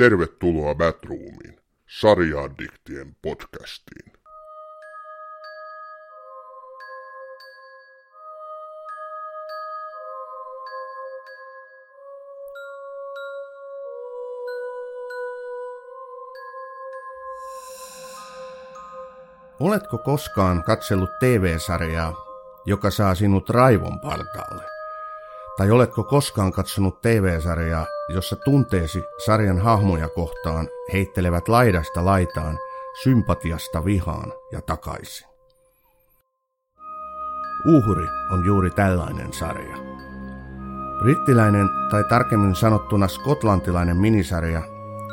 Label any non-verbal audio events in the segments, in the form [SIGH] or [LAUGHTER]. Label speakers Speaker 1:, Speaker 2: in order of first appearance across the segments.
Speaker 1: Tervetuloa Batroomiin, sarjaaddiktien podcastiin.
Speaker 2: Oletko koskaan katsellut TV-sarjaa, joka saa sinut raivon partaalle? Tai oletko koskaan katsonut TV-sarjaa, jossa tunteesi sarjan hahmoja kohtaan heittelevät laidasta laitaan, sympatiasta vihaan ja takaisin? Uhri on juuri tällainen sarja. Brittiläinen tai tarkemmin sanottuna skotlantilainen minisarja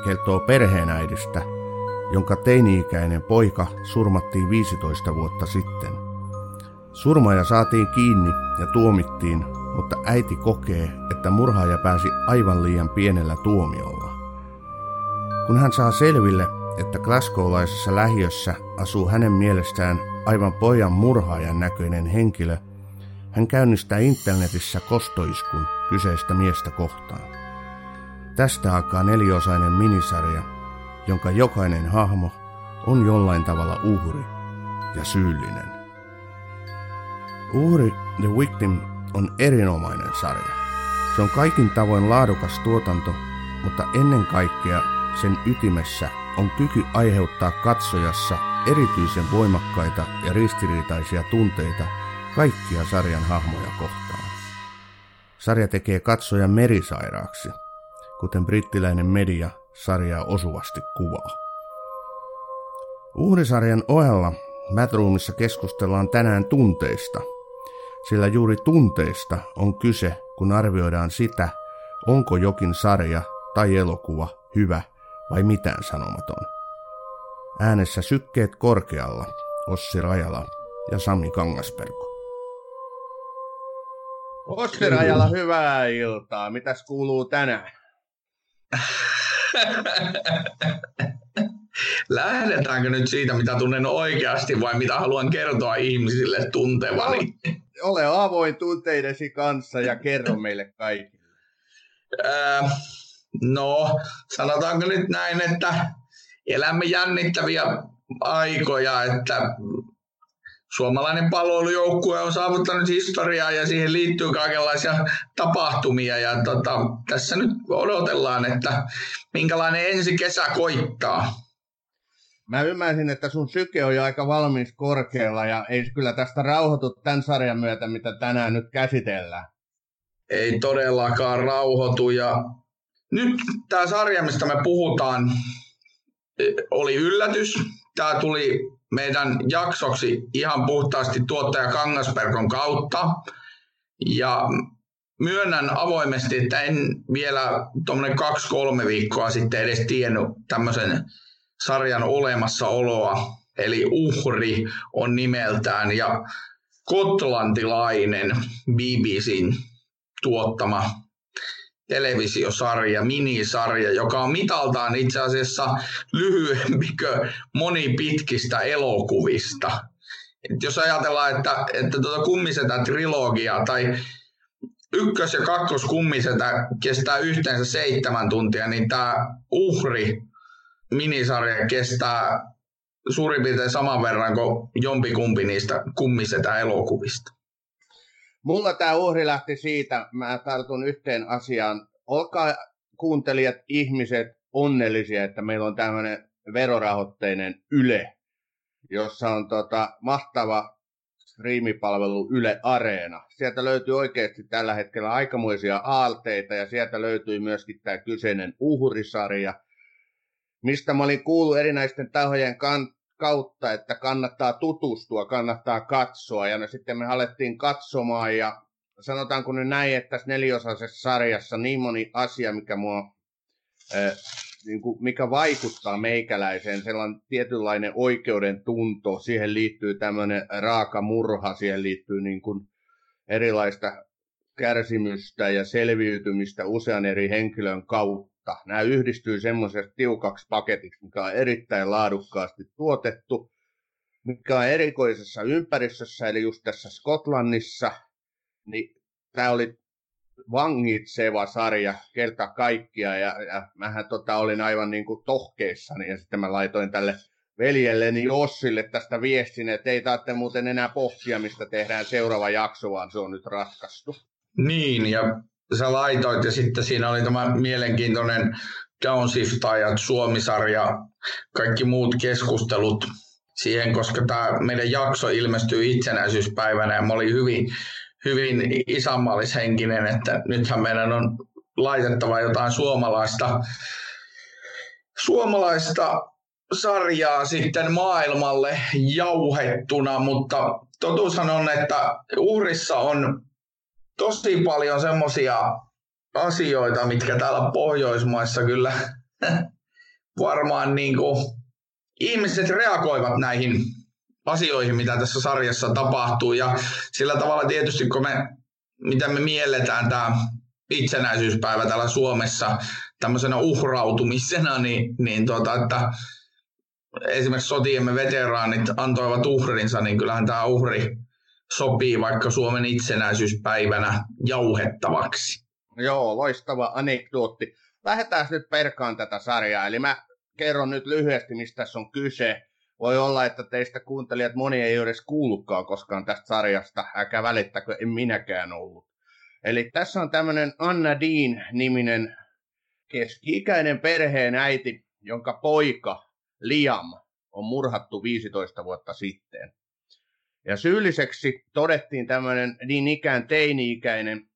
Speaker 2: kertoo perheenäidistä, jonka teini-ikäinen poika surmattiin 15 vuotta sitten. Surmaaja saatiin kiinni ja tuomittiin, mutta äiti kokee, että murhaaja pääsi aivan liian pienellä tuomiolla. Kun hän saa selville, että Glasgowlaisessa lähiössä asuu hänen mielestään aivan pojan murhaajan näköinen henkilö, hän käynnistää internetissä kostoiskun kyseistä miestä kohtaan. Tästä alkaa neliosainen minisarja, jonka jokainen hahmo on jollain tavalla uhri ja syyllinen. Uhri The Victim on erinomainen sarja. Se on kaikin tavoin laadukas tuotanto, mutta ennen kaikkea sen ytimessä on kyky aiheuttaa katsojassa erityisen voimakkaita ja ristiriitaisia tunteita kaikkia sarjan hahmoja kohtaan. Sarja tekee katsojan merisairaaksi, kuten brittiläinen media sarjaa osuvasti kuvaa. Uhrisarjan ohella Madroomissa keskustellaan tänään tunteista, sillä juuri tunteista on kyse, kun arvioidaan sitä, onko jokin sarja tai elokuva hyvä vai mitään sanomaton. Äänessä sykkeet korkealla, Ossi Rajala ja Sami Kangasperko.
Speaker 3: Ossi Rajala, hyvää iltaa. Mitäs kuuluu tänään? [LAUGHS]
Speaker 4: Lähdetäänkö nyt siitä, mitä tunnen oikeasti vai mitä haluan kertoa ihmisille tuntevani?
Speaker 3: Ole avoin tunteidesi kanssa ja kerro meille kaikille.
Speaker 4: No, sanotaanko nyt näin, että elämme jännittäviä aikoja, että suomalainen palvelujoukkue on saavuttanut historiaa ja siihen liittyy kaikenlaisia tapahtumia. Ja tota, tässä nyt odotellaan, että minkälainen ensi kesä koittaa.
Speaker 3: Mä ymmärsin, että sun syke on jo aika valmis korkealla ja ei kyllä tästä rauhoitu tämän sarjan myötä, mitä tänään nyt käsitellään.
Speaker 4: Ei todellakaan rauhoitu ja nyt tämä sarja, mistä me puhutaan, oli yllätys. Tämä tuli meidän jaksoksi ihan puhtaasti tuottaja Kangasperkon kautta. Ja myönnän avoimesti, että en vielä tuommoinen kaksi-kolme viikkoa sitten edes tiennyt tämmöisen sarjan olemassaoloa. Eli Uhri on nimeltään ja kotlantilainen BBCn tuottama televisiosarja, minisarja, joka on mitaltaan itse asiassa lyhyempi kuin moni pitkistä elokuvista. Et jos ajatellaan, että, että tuota kummisetä trilogia tai ykkös- ja kakkos kummisetä kestää yhteensä seitsemän tuntia, niin tämä uhri minisarja kestää suurin piirtein saman verran kuin jompikumpi niistä kummisetä elokuvista.
Speaker 3: Mulla tämä uhri lähti siitä, mä tartun yhteen asiaan. Olkaa kuuntelijat ihmiset onnellisia, että meillä on tämmöinen verorahoitteinen Yle, jossa on tota, mahtava striimipalvelu Yle Areena. Sieltä löytyy oikeasti tällä hetkellä aikamoisia aalteita ja sieltä löytyy myöskin tämä kyseinen uhrisarja, mistä mä olin kuullut erinäisten tahojen kan- kautta, että kannattaa tutustua, kannattaa katsoa. Ja no sitten me alettiin katsomaan ja sanotaanko nyt näin, että tässä neliosaisessa sarjassa niin moni asia, mikä mua, äh, niin kuin, mikä vaikuttaa meikäläiseen, sellainen tietynlainen oikeuden tunto, siihen liittyy tämmöinen raaka murha, siihen liittyy niin kuin erilaista kärsimystä ja selviytymistä usean eri henkilön kautta mutta nämä yhdistyy semmoisesta tiukaksi paketiksi, mikä on erittäin laadukkaasti tuotettu, mikä on erikoisessa ympäristössä, eli just tässä Skotlannissa, niin tämä oli vangitseva sarja kerta kaikkia ja, ja mähän tota olin aivan niin kuin tohkeissani ja sitten mä laitoin tälle veljelleni Jossille tästä viestin, että ei tarvitse muuten enää pohtia, mistä tehdään seuraava jakso, vaan se on nyt ratkaistu.
Speaker 4: Niin, ja sä laitoit ja sitten siinä oli tämä mielenkiintoinen Downshiftajat, Suomisarja, kaikki muut keskustelut siihen, koska tämä meidän jakso ilmestyy itsenäisyyspäivänä ja mä olin hyvin, hyvin isänmaallishenkinen, että nythän meidän on laitettava jotain suomalaista, suomalaista sarjaa sitten maailmalle jauhettuna, mutta totuushan on, että uhrissa on tosi paljon semmoisia asioita, mitkä täällä Pohjoismaissa kyllä [LAUGHS] varmaan niin kuin, ihmiset reagoivat näihin asioihin, mitä tässä sarjassa tapahtuu. Ja sillä tavalla tietysti, kun me, mitä me mielletään tämä itsenäisyyspäivä täällä Suomessa tämmöisenä uhrautumisena, niin, niin tuota, että esimerkiksi sotiemme veteraanit antoivat uhrinsa, niin kyllähän tämä uhri sopii vaikka Suomen itsenäisyyspäivänä jauhettavaksi.
Speaker 3: Joo, loistava anekdootti. Lähdetään nyt perkaan tätä sarjaa. Eli mä kerron nyt lyhyesti, mistä tässä on kyse. Voi olla, että teistä kuuntelijat moni ei edes kuullutkaan koskaan tästä sarjasta, äkä välittäkö, en minäkään ollut. Eli tässä on tämmöinen Anna Dean-niminen keski-ikäinen perheen äiti, jonka poika Liam on murhattu 15 vuotta sitten. Ja syylliseksi todettiin tämmöinen niin ikään teini-ikäinen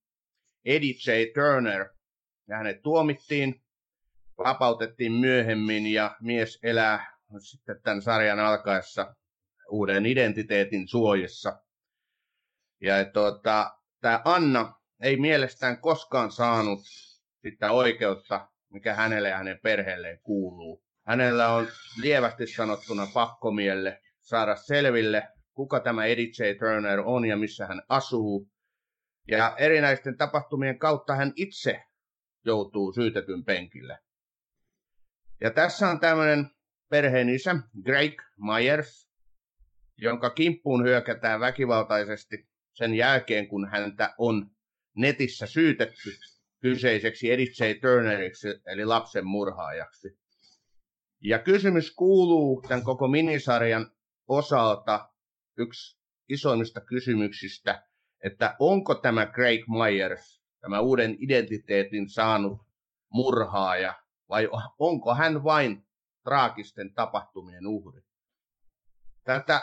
Speaker 3: Eddie J. Turner. Ja hänet tuomittiin, vapautettiin myöhemmin ja mies elää sitten tämän sarjan alkaessa uuden identiteetin suojassa. Ja tuota, tämä Anna ei mielestään koskaan saanut sitä oikeutta, mikä hänelle ja hänen perheelleen kuuluu. Hänellä on lievästi sanottuna pakkomielle saada selville, kuka tämä Eddie J. Turner on ja missä hän asuu. Ja erinäisten tapahtumien kautta hän itse joutuu syytetyn penkille. Ja tässä on tämmöinen perheen isä, Greg Myers, jonka kimppuun hyökätään väkivaltaisesti sen jälkeen, kun häntä on netissä syytetty kyseiseksi Edith J. Turneriksi, eli lapsen murhaajaksi. Ja kysymys kuuluu tämän koko minisarjan osalta yksi isoimmista kysymyksistä, että onko tämä Craig Myers, tämä uuden identiteetin saanut murhaaja, vai onko hän vain traagisten tapahtumien uhri? Tätä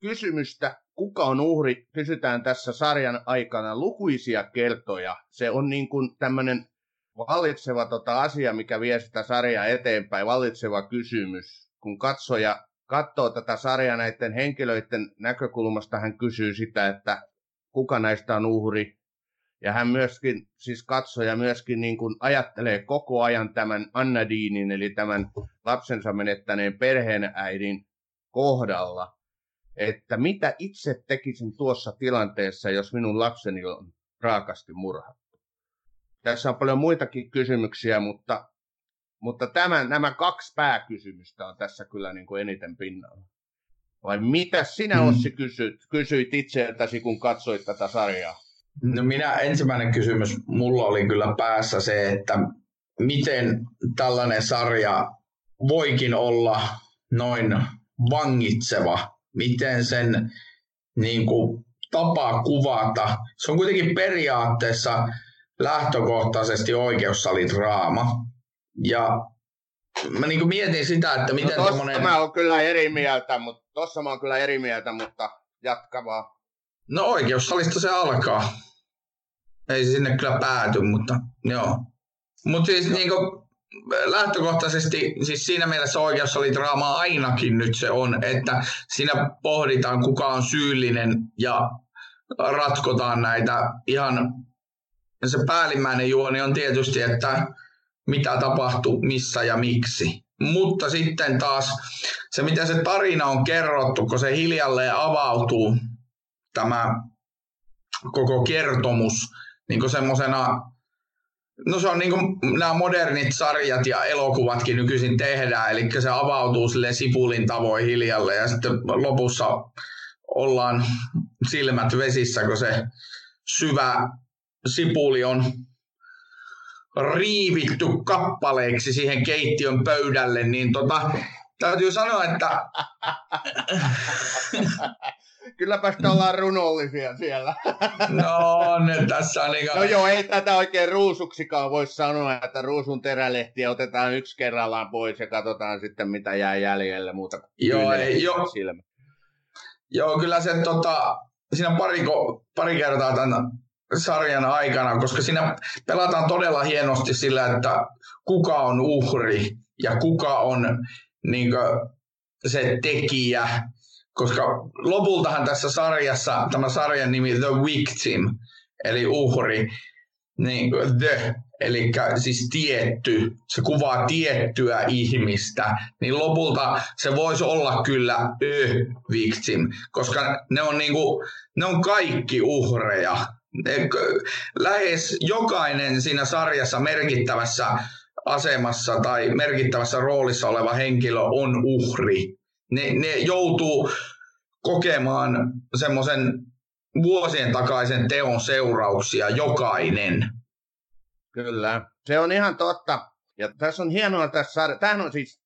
Speaker 3: kysymystä, kuka on uhri, kysytään tässä sarjan aikana lukuisia kertoja. Se on niin kuin tämmöinen vallitseva tota asia, mikä vie sitä sarjaa eteenpäin, vallitseva kysymys. Kun katsoja katsoo tätä sarjaa näiden henkilöiden näkökulmasta, hän kysyy sitä, että kuka näistä on uhri. Ja hän myöskin, siis katsoja myöskin niin kuin ajattelee koko ajan tämän Anna Deanin, eli tämän lapsensa menettäneen perheenäidin kohdalla, että mitä itse tekisin tuossa tilanteessa, jos minun lapseni on raakasti murhattu. Tässä on paljon muitakin kysymyksiä, mutta, mutta tämän, nämä kaksi pääkysymystä on tässä kyllä niin kuin eniten pinnalla. Vai mitä sinä hmm. Ossi kysyit, kysyit itseltäsi, kun katsoit tätä sarjaa?
Speaker 4: No minä ensimmäinen kysymys mulla oli kyllä päässä se, että miten tällainen sarja voikin olla noin vangitseva, miten sen niin kuin, tapa kuvata. Se on kuitenkin periaatteessa lähtökohtaisesti oikeussalidraama. Ja mä niin mietin sitä, että miten
Speaker 3: no tommonen... mä oon kyllä eri mieltä, mutta tossa mä oon kyllä eri mieltä, mutta jatka vaan.
Speaker 4: No oikeussalista se alkaa. Ei se sinne kyllä pääty, mutta joo. Mutta siis no. niin lähtökohtaisesti, siis siinä mielessä oikeussalidraama ainakin nyt se on, että siinä pohditaan kuka on syyllinen ja ratkotaan näitä ihan, se päällimmäinen juoni on tietysti, että mitä tapahtuu, missä ja miksi. Mutta sitten taas se, miten se tarina on kerrottu, kun se hiljalleen avautuu, tämä koko kertomus, niin kuin semmoisena, no se on niin kuin nämä modernit sarjat ja elokuvatkin nykyisin tehdään, eli se avautuu sille sipulin tavoin hiljalle ja sitten lopussa ollaan silmät vesissä, kun se syvä sipuli on riivitty kappaleiksi siihen keittiön pöydälle, niin tota, täytyy sanoa, että... [LAUGHS]
Speaker 3: Kylläpä sitä ollaan runollisia siellä. [LAUGHS]
Speaker 4: No, ne tässä on niin
Speaker 3: No joo, ei tätä oikein ruusuksikaan voi sanoa, että ruusun terälehtiä otetaan yksi kerrallaan pois ja katsotaan sitten mitä jää jäljelle muuta kuin
Speaker 4: Joo, ei, jo,
Speaker 3: silmä.
Speaker 4: Joo, kyllä se tota, siinä pari, pari kertaa tämän sarjan aikana, koska siinä pelataan todella hienosti sillä, että kuka on uhri ja kuka on niin kuin, se tekijä. Koska lopultahan tässä sarjassa, tämä sarjan nimi The Victim, eli uhri, niin the, eli siis tietty, se kuvaa tiettyä ihmistä, niin lopulta se voisi olla kyllä a victim, koska ne on, niinku, ne on kaikki uhreja. Lähes jokainen siinä sarjassa merkittävässä asemassa tai merkittävässä roolissa oleva henkilö on uhri. Ne, ne joutuu kokemaan semmoisen vuosien takaisen teon seurauksia jokainen.
Speaker 3: Kyllä, se on ihan totta. Ja tässä on hienoa tässä sarja. Tämähän on siis,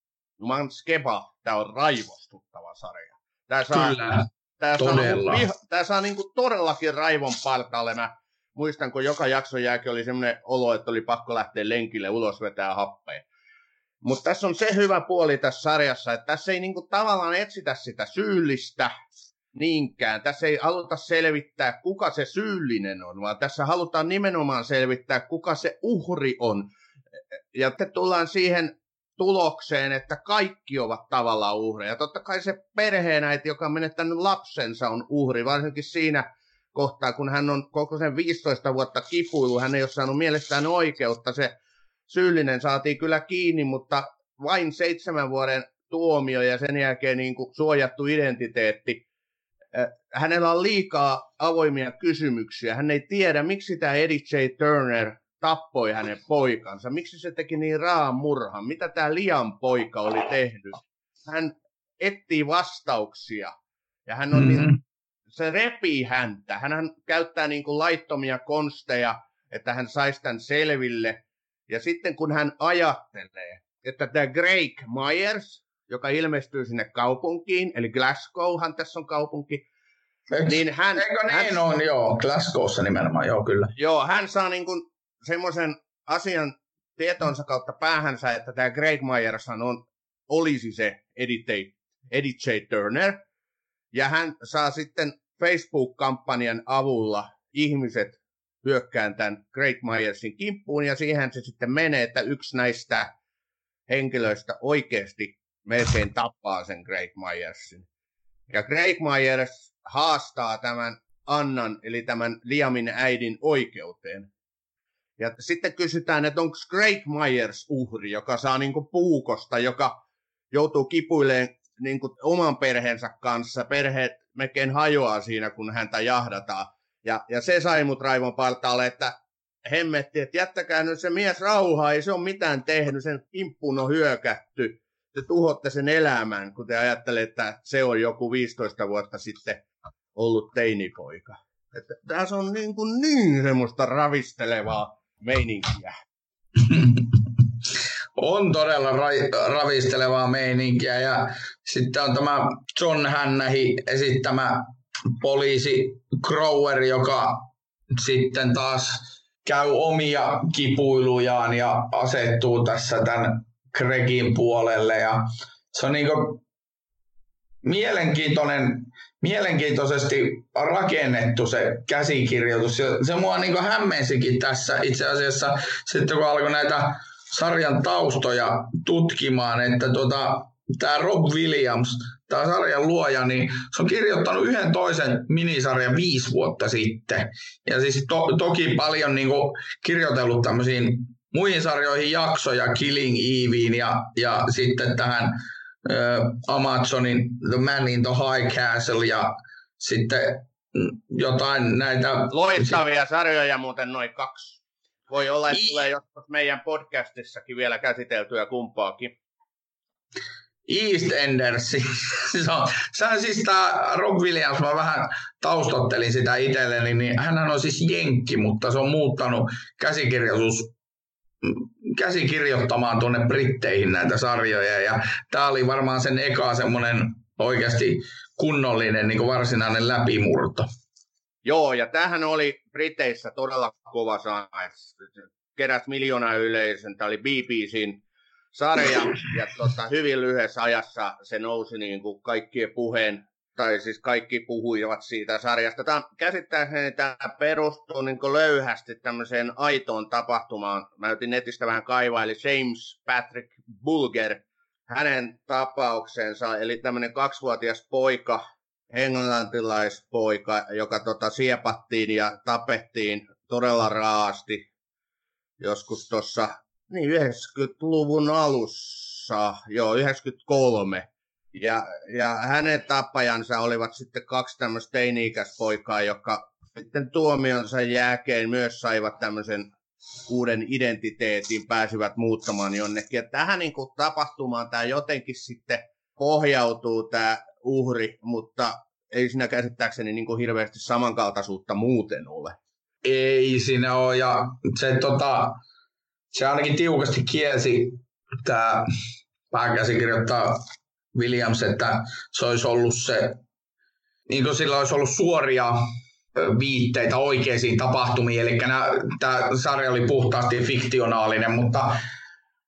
Speaker 3: Skeba, tämä on raivostuttava sarja. Tämä saa,
Speaker 4: Kyllä,
Speaker 3: tämä
Speaker 4: todella.
Speaker 3: Saa, niinku, tämä saa niinku todellakin raivon partaalle. Mä muistan, kun joka jakson jälkeen oli semmoinen olo, että oli pakko lähteä lenkille ulos vetää happea. Mutta tässä on se hyvä puoli tässä sarjassa, että tässä ei niinku tavallaan etsitä sitä syyllistä, niinkään. Tässä ei haluta selvittää, kuka se syyllinen on, vaan tässä halutaan nimenomaan selvittää, kuka se uhri on. Ja te tullaan siihen tulokseen, että kaikki ovat tavallaan uhreja. Totta kai se perheenäiti, joka on menettänyt lapsensa, on uhri, varsinkin siinä kohtaa, kun hän on koko sen 15 vuotta kipuillut, hän ei ole saanut mielestään oikeutta. Se syyllinen saatiin kyllä kiinni, mutta vain seitsemän vuoden tuomio ja sen jälkeen niin kuin suojattu identiteetti hänellä on liikaa avoimia kysymyksiä. Hän ei tiedä, miksi tämä Eddie J. Turner tappoi hänen poikansa. Miksi se teki niin raan murhan? Mitä tämä Lian poika oli tehnyt? Hän etsii vastauksia. Ja hän on mm-hmm. niin, se repii häntä. Hän käyttää niin kuin laittomia konsteja, että hän saisi tämän selville. Ja sitten kun hän ajattelee, että tämä Greg Myers, joka ilmestyy sinne kaupunkiin, eli Glasgowhan tässä on kaupunki,
Speaker 4: Eikö,
Speaker 3: niin hän...
Speaker 4: Eikö
Speaker 3: hän,
Speaker 4: niin on, joo, Glasgowssa nimenomaan, joo kyllä.
Speaker 3: Joo, hän saa niin kuin semmoisen asian tietonsa kautta päähänsä, että tämä Greg Myers on, olisi se Eddie, Eddie J. Turner, ja hän saa sitten Facebook-kampanjan avulla ihmiset hyökkään tämän Greg Myersin kimppuun, ja siihen se sitten menee, että yksi näistä henkilöistä oikeasti melkein tappaa sen Greg Myersin. Ja Greg Myers haastaa tämän Annan, eli tämän Liamin äidin oikeuteen. Ja sitten kysytään, että onko Greg Myers uhri, joka saa niinku puukosta, joka joutuu kipuileen niinku oman perheensä kanssa. Perheet melkein hajoaa siinä, kun häntä jahdataan. Ja, ja se sai mut raivon partaalle, että hemmetti, että jättäkää nyt se mies rauhaa, ei se ole mitään tehnyt, sen kimppuun on hyökätty. Te tuhotte sen elämän, kun te ajattelette, että se on joku 15 vuotta sitten ollut teinipoika. Että tässä on niin, kuin niin semmoista ravistelevaa meininkiä. [LAUGHS]
Speaker 4: on todella ra- ravistelevaa meininkiä ja sitten on tämä John Hannähi esittämä poliisi Grower, joka sitten taas käy omia kipuilujaan ja asettuu tässä tämän Gregin puolelle ja se on niin mielenkiintoinen, mielenkiintoisesti rakennettu se käsikirjoitus. Ja se mua niin hämmensikin tässä itse asiassa sitten kun alkoi näitä sarjan taustoja tutkimaan, että tuota, tämä Rob Williams, tämä sarjan luoja, niin se on kirjoittanut yhden toisen minisarjan viisi vuotta sitten. Ja siis to, toki paljon niin kuin, kirjoitellut tämmöisiin muihin sarjoihin jaksoja, Killing Eveen ja, ja sitten tähän Amazonin The Man in the High Castle ja sitten jotain näitä...
Speaker 3: Loistavia sarjoja muuten noin kaksi. Voi olla, että I... tulee joskus meidän podcastissakin vielä käsiteltyä kumpaakin.
Speaker 4: EastEnders. se on, se on siis tämä Rob Williams, mä vähän taustottelin sitä itselleni, niin hän on siis jenkki, mutta se on muuttanut käsikirjoitus käsikirjoittamaan tuonne Britteihin näitä sarjoja. Ja tämä oli varmaan sen eka semmoinen oikeasti kunnollinen niin varsinainen läpimurto.
Speaker 3: Joo, ja tähän oli Briteissä todella kova sana. Keräs miljoona yleisön. Tämä oli BBCin sarja, ja tota, hyvin lyhyessä ajassa se nousi niin kuin kaikkien puheen, tai siis kaikki puhuivat siitä sarjasta. Tämä käsittääkseni tämä perustuu niin kuin löyhästi tämmöiseen aitoon tapahtumaan. Mä yritin netistä vähän kaivaa, eli James Patrick Bulger, hänen tapauksensa, eli tämmöinen kaksivuotias poika, englantilaispoika, joka tota, siepattiin ja tapettiin todella raasti joskus tuossa niin 90-luvun alussa, joo 93. Ja, ja hänen tapajansa olivat sitten kaksi tämmöistä teini-ikäispoikaa, jotka sitten tuomionsa jälkeen myös saivat tämmöisen uuden identiteetin, pääsivät muuttamaan jonnekin. Ja tähän niin kuin tapahtumaan tämä jotenkin sitten pohjautuu tämä uhri, mutta ei siinä käsittääkseni niin kuin hirveästi samankaltaisuutta muuten ole.
Speaker 4: Ei siinä ole, ja se, tota, se ainakin tiukasti kielsi tämä pääkäsikirjoittaa Williams, että se olisi ollut se, niin kuin sillä olisi ollut suoria viitteitä oikeisiin tapahtumiin, eli tämä sarja oli puhtaasti fiktionaalinen, mutta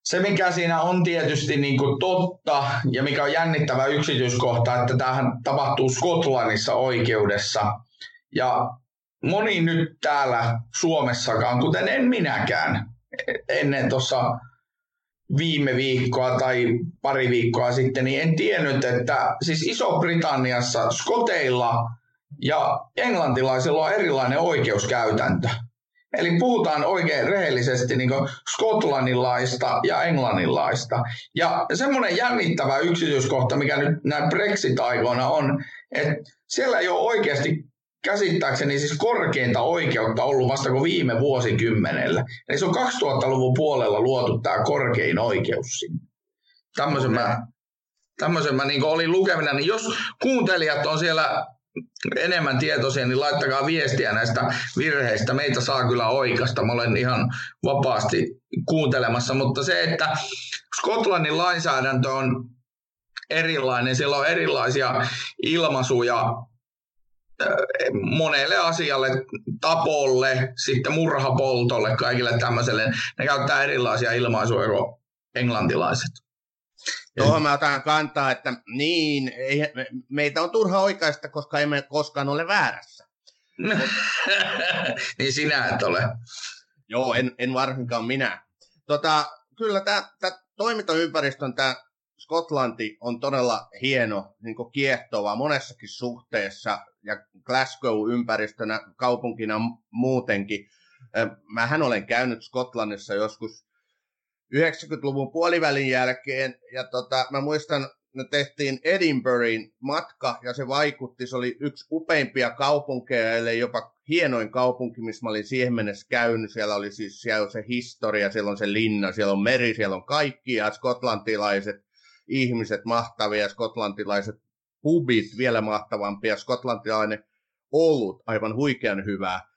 Speaker 4: se, mikä siinä on tietysti niin kuin totta ja mikä on jännittävä yksityiskohta, että tämähän tapahtuu Skotlannissa oikeudessa. Ja moni nyt täällä Suomessakaan, kuten en minäkään, ennen tuossa viime viikkoa tai pari viikkoa sitten, niin en tiennyt, että siis Iso-Britanniassa skoteilla ja englantilaisilla on erilainen oikeuskäytäntö. Eli puhutaan oikein rehellisesti niin skotlannilaista ja englannilaista. Ja semmoinen jännittävä yksityiskohta, mikä nyt näin Brexit-aikoina on, että siellä ei ole oikeasti käsittääkseni siis korkeinta oikeutta ollut vasta kuin viime vuosikymmenellä. Eli se on 2000-luvun puolella luotu tämä korkein oikeus sinne. Tämmöisen mä, tämmöisen mä niin olin lukemina, niin jos kuuntelijat on siellä enemmän tietoisia, niin laittakaa viestiä näistä virheistä. Meitä saa kyllä oikeasta. Mä olen ihan vapaasti kuuntelemassa, mutta se, että Skotlannin lainsäädäntö on erilainen, siellä on erilaisia ilmaisuja monelle asialle, tapolle, sitten murhapoltolle, kaikille tämmöiselle. Ne käyttää erilaisia ilmaisuja kuin englantilaiset.
Speaker 3: Tuohon mä otan kantaa, että niin, ei, meitä on turha oikeasta, koska emme koskaan ole väärässä. [LAUGHS]
Speaker 4: niin sinä et ole.
Speaker 3: Joo, en, en varsinkaan minä. Tota, kyllä tämä toimintaympäristön tämä Skotlanti on todella hieno, niin kiehtova monessakin suhteessa ja Glasgow-ympäristönä kaupunkina muutenkin. Mähän olen käynyt Skotlannissa joskus 90-luvun puolivälin jälkeen, ja tota, mä muistan, me tehtiin Edinburghin matka, ja se vaikutti, se oli yksi upeimpia kaupunkeja, eli jopa hienoin kaupunki, missä mä olin siihen mennessä käynyt. Siellä oli siis siellä on se historia, siellä on se linna, siellä on meri, siellä on kaikki, ja skotlantilaiset ihmiset mahtavia, skotlantilaiset pubit vielä mahtavampia, skotlantilainen ollut aivan huikean hyvää.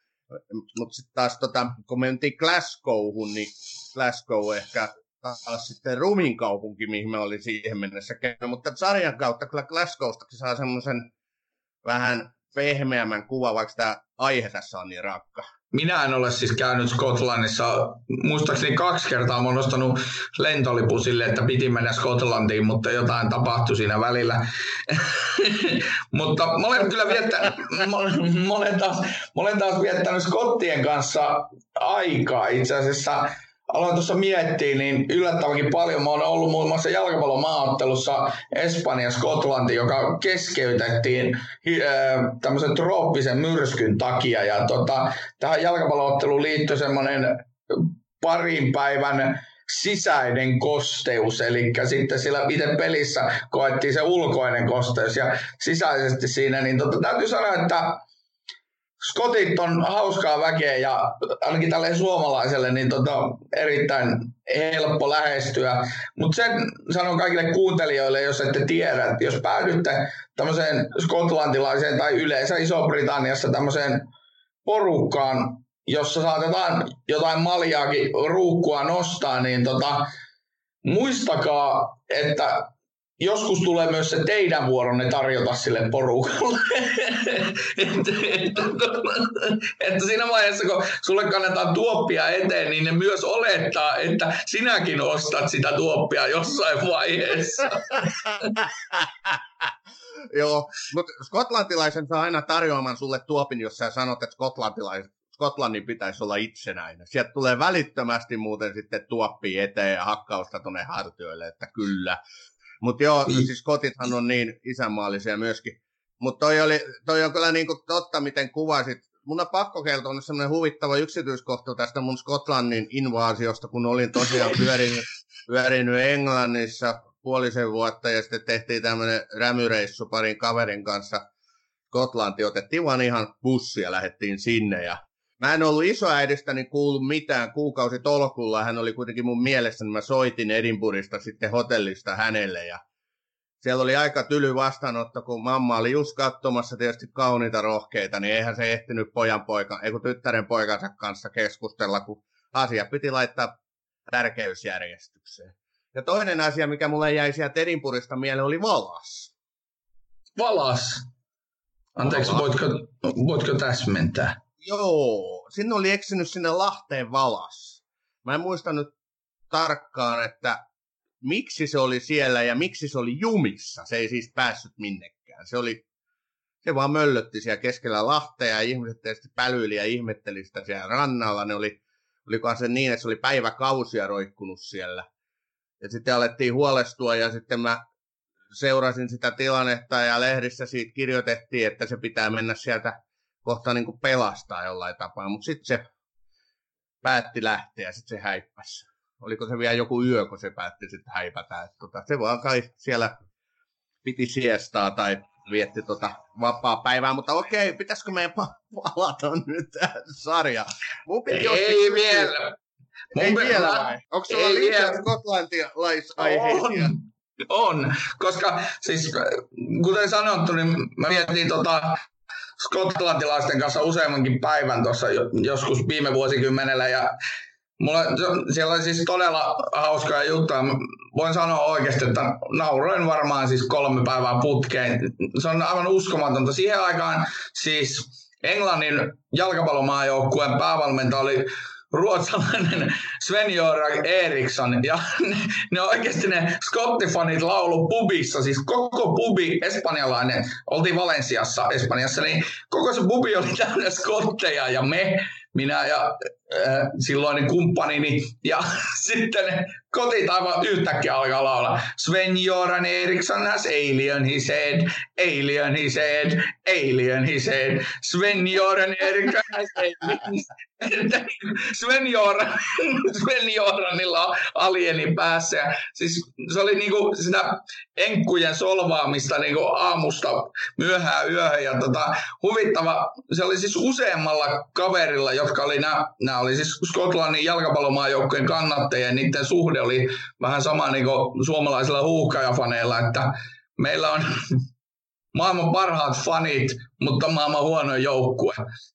Speaker 3: Mutta sitten taas, tota, kun mentiin Glasgowhun, niin Glasgow ehkä taas sitten rumin kaupunki, mihin me olin siihen mennessä käynyt. Mutta sarjan kautta kyllä Glasgowstakin saa semmoisen vähän pehmeämmän kuva, vaikka tämä aihe tässä on niin rakka.
Speaker 4: Minä en ole siis käynyt Skotlannissa. Muistaakseni kaksi kertaa olen nostanut lentolipusille, että piti mennä Skotlantiin, mutta jotain tapahtui siinä välillä. [LAUGHS] mutta mä olen kyllä viettänyt, mä olen, taas, mä olen taas viettänyt Skottien kanssa aikaa itse asiassa aloin tuossa miettiä, niin yllättävänkin paljon. Mä oon ollut muun muassa jalkapallomaaottelussa Espanja-Skotlanti, joka keskeytettiin tämmöisen trooppisen myrskyn takia. Ja tota, tähän jalkapallootteluun liittyi semmoinen parin päivän sisäinen kosteus, eli sitten sillä itse pelissä koettiin se ulkoinen kosteus ja sisäisesti siinä, niin tota, täytyy sanoa, että Skotit on hauskaa väkeä ja ainakin tälle suomalaiselle niin tota, erittäin helppo lähestyä. Mutta sen sanon kaikille kuuntelijoille, jos ette tiedä, että jos päädytte tämmöiseen skotlantilaiseen tai yleensä Iso-Britanniassa tämmöiseen porukkaan, jossa saatetaan jotain maljaakin ruukkua nostaa, niin tota, muistakaa, että joskus tulee myös se teidän vuoronne tarjota sille porukalle. [LAUGHS] että, että, että siinä vaiheessa, kun sulle kannetaan tuoppia eteen, niin ne myös olettaa, että sinäkin ostat sitä tuoppia jossain vaiheessa. [LAUGHS]
Speaker 3: Joo, mutta skotlantilaisen saa aina tarjoamaan sulle tuopin, jos sä sanot, että skotlantilaiset Skotlannin pitäisi olla itsenäinen. Sieltä tulee välittömästi muuten sitten tuoppi eteen ja hakkausta tuonne hartioille, että kyllä. Mutta joo, mm. siis kotithan on niin isänmaallisia myöskin. Mutta toi, oli, toi on kyllä niinku totta, miten kuvasit. Mun on pakko kertoa semmoinen huvittava yksityiskohta tästä mun Skotlannin invaasiosta, kun olin tosiaan [LAUGHS] pyörinyt, pyörinyt Englannissa puolisen vuotta ja sitten tehtiin tämmöinen rämyreissu parin kaverin kanssa Skotlanti. Otettiin vaan ihan bussia ja lähdettiin sinne ja Mä en ollut isoäidistäni kuullut mitään kuukausi tolkulla. Hän oli kuitenkin mun mielessä, niin mä soitin Edinburghista sitten hotellista hänelle ja siellä oli aika tyly vastaanotto, kun mamma oli just katsomassa tietysti kauniita rohkeita, niin eihän se ehtinyt pojan poika, ei kun tyttären poikansa kanssa keskustella, kun asia piti laittaa tärkeysjärjestykseen. Ja toinen asia, mikä mulle jäi sieltä Edinburghista mieleen, oli valas.
Speaker 4: Valas? Anteeksi, valas. voitko, voitko täsmentää?
Speaker 3: Joo, sinne oli eksynyt sinne Lahteen valas. Mä en muista nyt tarkkaan, että miksi se oli siellä ja miksi se oli jumissa. Se ei siis päässyt minnekään. Se oli se vaan möllötti siellä keskellä Lahtea ja ihmiset tietysti pälyili ja ihmetteli sitä siellä rannalla. Ne oli, olikohan se niin, että se oli päiväkausia roikkunut siellä. Ja sitten alettiin huolestua ja sitten mä seurasin sitä tilannetta ja lehdissä siitä kirjoitettiin, että se pitää mennä sieltä kohta niin kuin pelastaa jollain tapaa, mutta sitten se päätti lähteä ja sitten se häippäsi. Oliko se vielä joku yö, kun se päätti sitten häipätä. Että tota, se vaan kai siellä piti siestaa tai vietti tota vapaa päivää, mutta okei, pitäisikö meidän palata nyt tähän sarjaan?
Speaker 4: Mun ei ei vielä.
Speaker 3: Mun ei vielä vai? Onko sulla liikaa skotlantilaisaiheisia? On,
Speaker 4: on, koska siis kuten sanottu, niin mä mietin tota skotlantilaisten kanssa useammankin päivän tuossa joskus viime vuosikymmenellä ja Mulla, siellä oli siis todella hauskaa juttuja. Voin sanoa oikeasti, että nauroin varmaan siis kolme päivää putkeen. Se on aivan uskomatonta. Siihen aikaan siis Englannin jalkapallomaajoukkueen päävalmentaja oli ruotsalainen Sven-Göran Eriksson. Ja ne, ne oikeasti ne skottifanit laulu pubissa, siis koko pubi espanjalainen, oltiin Valensiassa Espanjassa, niin koko se pubi oli täynnä skotteja ja me, minä ja silloinen kumppanini. Ja [LAUGHS] sitten ne kotit aivan yhtäkkiä alkaa laulaa. Sven-Göran Eriksson has alien he said, alien he said, alien he said. Sven-Göran Eriksson has alien [LAUGHS] Sven, Joran, [LAUGHS] Sven Joranilla on alieni päässä. Ja siis se oli niinku sitä enkkujen solvaamista niinku aamusta myöhään yöhön. Ja tota, huvittava, se oli siis useammalla kaverilla, jotka oli, nämä oli siis Skotlannin jalkapallomaajoukkojen kannattajia. Ja niiden suhde oli vähän sama niinku suomalaisilla huuhkajafaneilla, että meillä on [LAUGHS] maailman parhaat fanit, mutta maailman huono joukkue.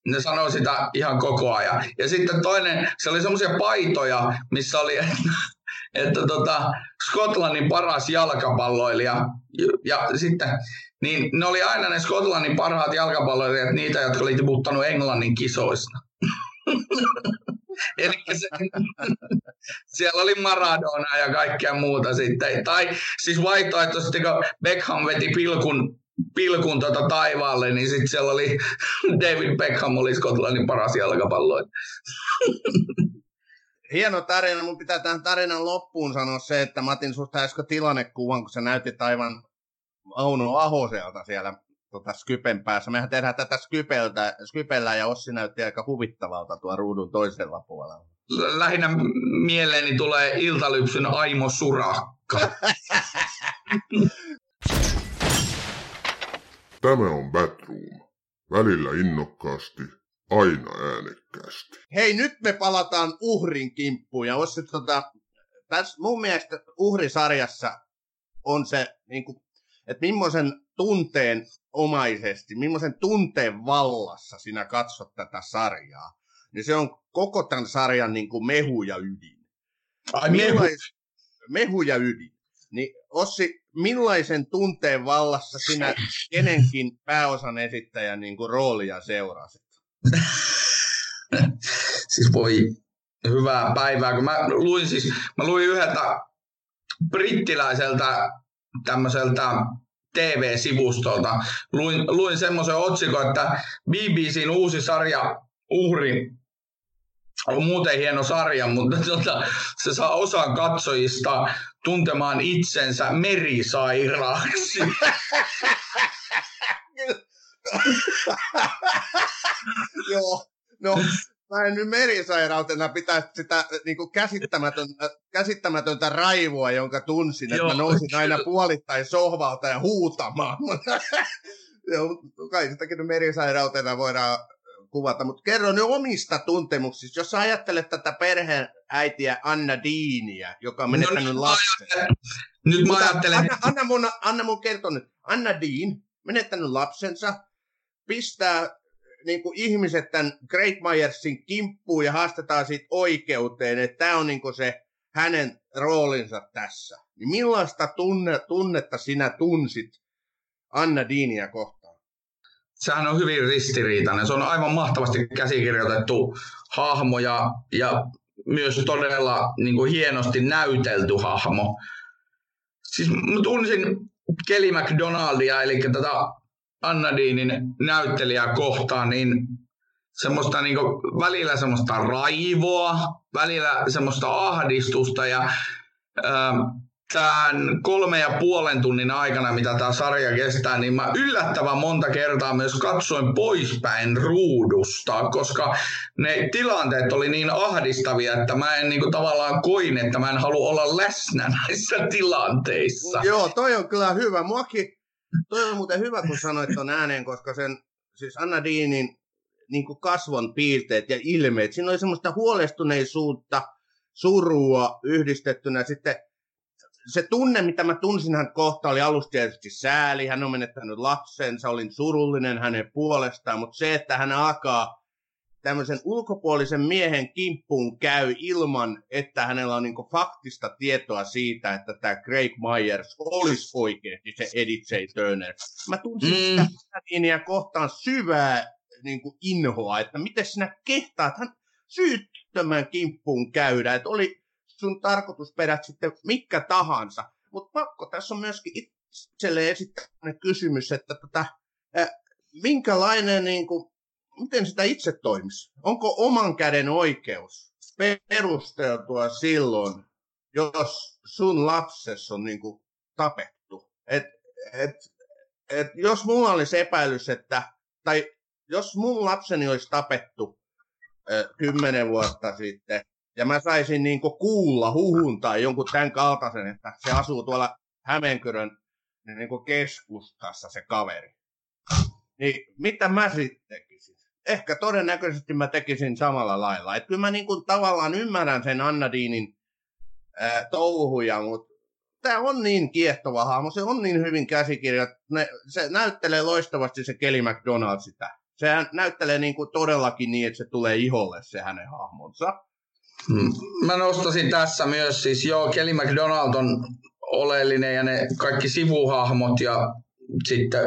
Speaker 4: Ne sanoo sitä ihan koko ajan. Ja sitten toinen, se oli semmoisia paitoja, missä oli, että, [LAUGHS] että tota, Skotlannin paras jalkapalloilija. Ja sitten, niin ne oli aina ne Skotlannin parhaat jalkapalloilijat, niitä, jotka oli tiputtanut Englannin kisoista. [LAUGHS] [LAUGHS] Eli se, siellä oli Maradona ja kaikkea muuta sitten. Tai siis vaihtoehtoisesti, kun Beckham veti pilkun pilkun tota taivaalle, niin sitten siellä oli [LAUGHS] David Beckham oli Skotlannin paras jalkapalloin. [LAUGHS]
Speaker 3: Hieno tarina. Mun pitää tähän tarinan loppuun sanoa se, että mä otin susta äsken tilannekuvan, kun sä näytit aivan Auno Ahoselta siellä tota, Skypen päässä. Mehän tehdään tätä Skypeltä, Skypellä ja Ossi näytti aika huvittavalta tuo ruudun toisella puolella.
Speaker 4: Lähinnä mieleeni tulee iltalypsyn Aimo Surakka. [LAUGHS]
Speaker 1: Tämä on Batroom. Välillä innokkaasti, aina äänekkäästi.
Speaker 3: Hei, nyt me palataan uhrin kimppuun. Ja Ossi, tota, tässä mun mielestä uhrisarjassa on se, niin kuin, että millaisen tunteen omaisesti, millaisen tunteen vallassa sinä katsot tätä sarjaa. niin se on koko tämän sarjan niin kuin mehu ja ydin.
Speaker 4: Ai mehu.
Speaker 3: Millais, mehu ja ydin. Niin Ossi, millaisen tunteen vallassa sinä kenenkin pääosan esittäjän niin kuin roolia seurasit? [LAUGHS]
Speaker 4: siis voi hyvää päivää, kun mä luin siis, mä luin yhdeltä brittiläiseltä tämmöiseltä TV-sivustolta. Luin, luin semmoisen otsikon, että BBCn uusi sarja Uhri on muuten hieno sarja, mutta tota, se saa osan katsojista tuntemaan itsensä merisairaaksi. [LAUGHS]
Speaker 3: Joo, no mä en nyt merisairautena pitää sitä niin kuin käsittämätöntä, käsittämätöntä raivoa, jonka tunsin, että
Speaker 4: Joo.
Speaker 3: mä nousin aina puolittain sohvalta ja huutamaan. [LAUGHS] Joo, kai sitäkin nyt merisairautena voidaan kuvata, mutta kerro nyt omista tuntemuksista. Jos sä ajattelet tätä perheäitiä Anna Diiniä, joka on menettänyt
Speaker 4: No nyt mä
Speaker 3: lapsen.
Speaker 4: Nyt mä ajattelen,
Speaker 3: Anna, anna, mun, anna mun kertoa nyt. Anna Dean, menettänyt lapsensa, pistää niin kuin ihmiset tämän Great Myersin kimppuun ja haastetaan siitä oikeuteen, että tämä on niin kuin se hänen roolinsa tässä. Niin millaista tunne, tunnetta sinä tunsit Anna Deania kohtaan?
Speaker 4: sehän on hyvin ristiriitainen. Se on aivan mahtavasti käsikirjoitettu hahmo ja, ja myös todella niin kuin hienosti näytelty hahmo. Siis mä tunsin Kelly McDonaldia, eli tätä Anna Deanin näyttelijää kohtaan, niin semmoista niin välillä semmoista raivoa, välillä semmoista ahdistusta ja ähm, tämän kolme ja puolen tunnin aikana, mitä tämä sarja kestää, niin mä yllättävän monta kertaa myös katsoin poispäin ruudusta, koska ne tilanteet oli niin ahdistavia, että mä en niin kuin, tavallaan koin, että mä en halua olla läsnä [LAUGHS] näissä tilanteissa.
Speaker 3: Joo, toi on kyllä hyvä. Muakin, toi on muuten hyvä, kun sanoit ton ääneen, koska sen, siis Anna Deanin niin kasvon piirteet ja ilmeet, siinä oli semmoista huolestuneisuutta, surua yhdistettynä. Sitten se tunne, mitä mä tunsin hän kohta, oli alusta tietysti sääli. Hän on menettänyt lapsensa, olin surullinen hänen puolestaan, mutta se, että hän alkaa tämmöisen ulkopuolisen miehen kimppuun käy ilman, että hänellä on niin faktista tietoa siitä, että tämä Craig Myers olisi oikeasti se Edith J. Turner. Mä tunsin
Speaker 4: Mm.
Speaker 3: sitä Nadinea kohtaan syvää niin kuin inhoa, että miten sinä kehtaat hän syyttömän kimppuun käydä, että oli sun tarkoitusperät sitten mikä tahansa. Mutta pakko tässä on myöskin itselle esittää kysymys, että tota, äh, minkälainen, niin kuin, miten sitä itse toimisi? Onko oman käden oikeus perusteltua silloin, jos sun lapses on niin kuin, tapettu? Et, et, et, jos mulla olisi epäilys, että, tai jos mun lapseni olisi tapettu kymmenen vuotta sitten, ja mä saisin niin kuulla huhun tai jonkun tämän kaltaisen, että se asuu tuolla Hämeenkyrön niin keskustassa se kaveri. Niin mitä mä sitten tekisin? Ehkä todennäköisesti mä tekisin samalla lailla. Että kyllä mä niin kuin tavallaan ymmärrän sen Annadiinin ää, touhuja, mutta tämä on niin kiehtova hahmo, se on niin hyvin käsikirjat, ne, se näyttelee loistavasti se Kelly McDonald sitä. Sehän näyttelee niin kuin todellakin niin, että se tulee iholle se hänen hahmonsa.
Speaker 4: Mm. Mä nostasin tässä myös, siis joo, Kelly McDonald on oleellinen ja ne kaikki sivuhahmot ja sitten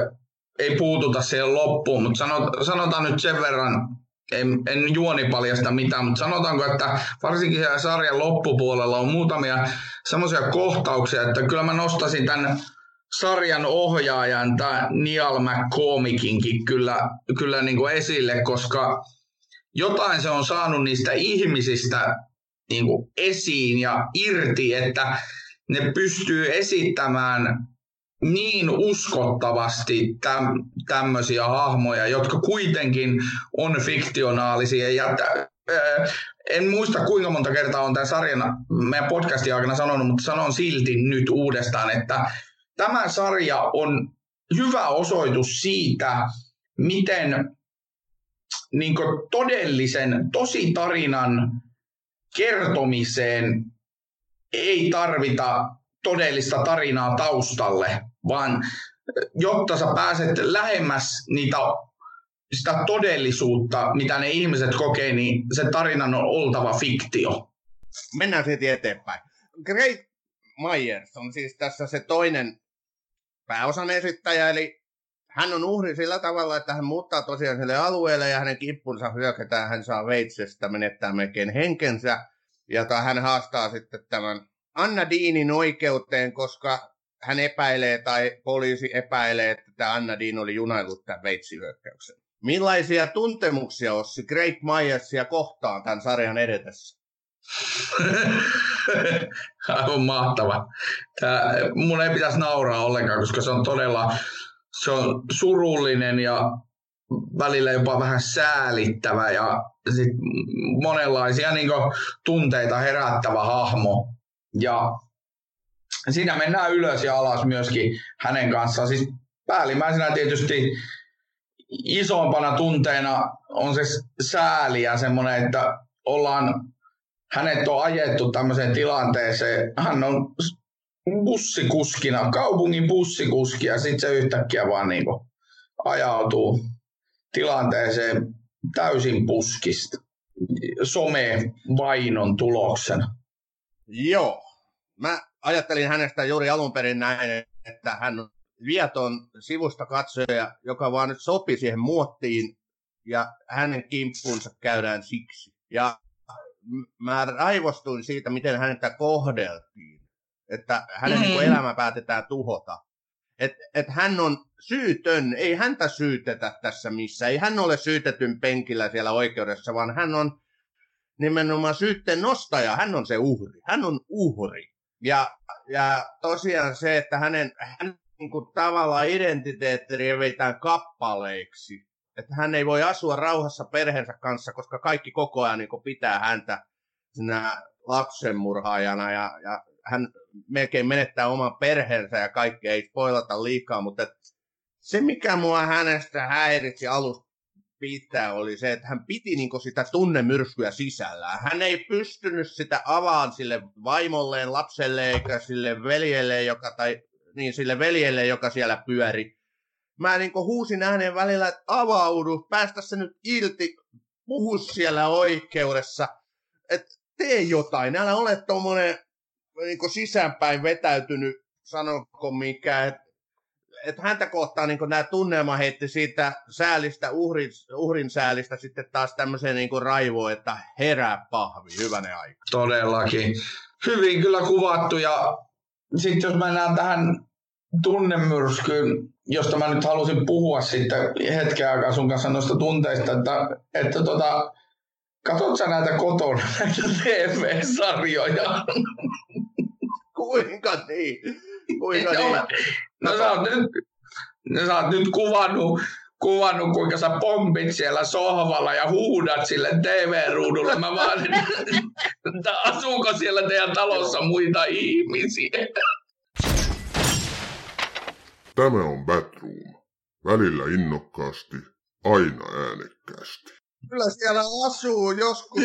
Speaker 4: ei puututa siihen loppuun, mutta sanot, sanotaan nyt sen verran, en, en juoni paljasta mitään, mutta sanotaanko, että varsinkin siellä sarjan loppupuolella on muutamia semmoisia kohtauksia, että kyllä mä nostasin tämän sarjan ohjaajan, tämä Neil McCormickinkin kyllä, kyllä niin kuin esille, koska jotain se on saanut niistä ihmisistä niin kuin esiin ja irti, että ne pystyy esittämään niin uskottavasti täm, tämmöisiä hahmoja, jotka kuitenkin on fiktionaalisia. Ja t- en muista kuinka monta kertaa on tämän sarjan meidän podcastin aikana sanonut, mutta sanon silti nyt uudestaan, että tämä sarja on hyvä osoitus siitä, miten niin todellisen tositarinan kertomiseen ei tarvita todellista tarinaa taustalle, vaan jotta sä pääset lähemmäs niitä sitä todellisuutta, mitä ne ihmiset kokee, niin se tarinan on oltava fiktio.
Speaker 3: Mennään siitä eteenpäin. Great Myers on siis tässä se toinen pääosan esittäjä, eli hän on uhri sillä tavalla, että hän muuttaa tosiaan sille alueelle ja hänen kippunsa hyökätään, hän saa veitsestä, menettää melkein henkensä. Ja hän haastaa sitten tämän Anna Diinin oikeuteen, koska hän epäilee tai poliisi epäilee, että Anna Dean oli junaillut tämän veitsihyökkäyksen. Millaisia tuntemuksia Ossi Great Myersia kohtaan tämän sarjan edetessä? [LAUGHS]
Speaker 4: Aivan mahtava. Tämä, mun ei pitäisi nauraa ollenkaan, koska se on todella se on surullinen ja välillä jopa vähän säälittävä ja sit monenlaisia niin tunteita herättävä hahmo. Ja siinä mennään ylös ja alas myöskin hänen kanssaan. Siis päällimmäisenä tietysti isompana tunteena on se sääli ja semmoinen, että ollaan, hänet on ajettu tämmöiseen tilanteeseen. Hän on bussikuskina, kaupungin bussikuski ja sitten se yhtäkkiä vaan niin ajautuu tilanteeseen täysin puskista some-vainon tuloksena.
Speaker 3: Joo. Mä ajattelin hänestä juuri alun perin näin, että hän on vieton sivusta katsoja, joka vaan nyt sopi siihen muottiin ja hänen kimppuunsa käydään siksi. Ja mä raivostuin siitä, miten häntä kohdeltiin että hänen mm. niin elämä päätetään tuhota. Että et hän on syytön, ei häntä syytetä tässä missä, ei hän ole syytetyn penkillä siellä oikeudessa, vaan hän on nimenomaan syytteen nostaja, hän on se uhri, hän on uhri. Ja, ja tosiaan se, että hänen, hän niin kuin tavallaan identiteetti revitään kappaleiksi, että hän ei voi asua rauhassa perheensä kanssa, koska kaikki koko ajan niin pitää häntä sinä lapsenmurhaajana ja, ja hän melkein menettää oman perheensä ja kaikkea, ei spoilata liikaa, mutta se mikä mua hänestä häiritsi alusta pitää oli se, että hän piti niin sitä tunnemyrskyä sisällään. Hän ei pystynyt sitä avaan sille vaimolleen, lapselle eikä sille veljelle, joka, tai niin sille veljelle, joka siellä pyöri. Mä niin huusin ääneen välillä, että avaudu, päästä se nyt ilti, puhu siellä oikeudessa, että tee jotain, älä ole tuommoinen niin sisäänpäin vetäytynyt, sanonko mikä, että et häntä kohtaa niin nämä tunnelma heitti siitä säälistä, uhrin, uhrin säälistä sitten taas tämmöiseen niin raivoon, että herää pahvi, hyvänä aika.
Speaker 4: Todellakin. Hyvin kyllä kuvattu ja sitten jos mennään tähän tunnemyrskyyn, josta mä nyt halusin puhua sitten hetken aikaa sun kanssa noista tunteista, että, että tota, katsot sä näitä kotona, [LAUGHS] näitä TV-sarjoja?
Speaker 3: Kuinka niin? Kuinka niin?
Speaker 4: No sä oot nyt, no, sä oot nyt kuvannut, kuvannut, kuinka sä pompit siellä sohvalla ja huudat sille TV-ruudulle. Mä vaan, että asuuko siellä teidän talossa muita ihmisiä?
Speaker 1: Tämä on Batroom. Välillä innokkaasti, aina äänekkäästi.
Speaker 3: Kyllä siellä asuu joskus.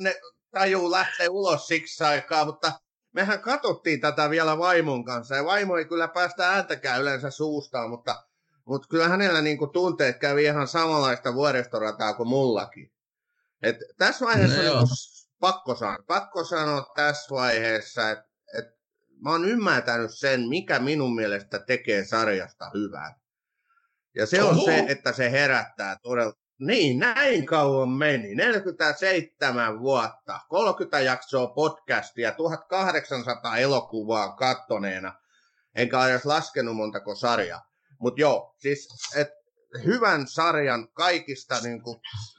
Speaker 3: Ne tajuu lähteä ulos siksi aikaa, mutta mehän katsottiin tätä vielä vaimon kanssa, ja vaimo ei kyllä päästä ääntäkään yleensä suustaan, mutta, mutta kyllä hänellä niin kuin tunteet kävi ihan samanlaista vuoristorataa kuin mullakin. Et tässä vaiheessa no, on pakko, sanoa, pakko sanoa tässä vaiheessa, että et mä oon ymmärtänyt sen, mikä minun mielestä tekee sarjasta hyvää. Ja se on Oho. se, että se herättää todella, niin, näin kauan meni. 47 vuotta, 30 jaksoa podcastia, 1800 elokuvaa kattoneena. Enkä edes laskenut montako sarjaa. Mutta joo, siis et hyvän sarjan kaikista niin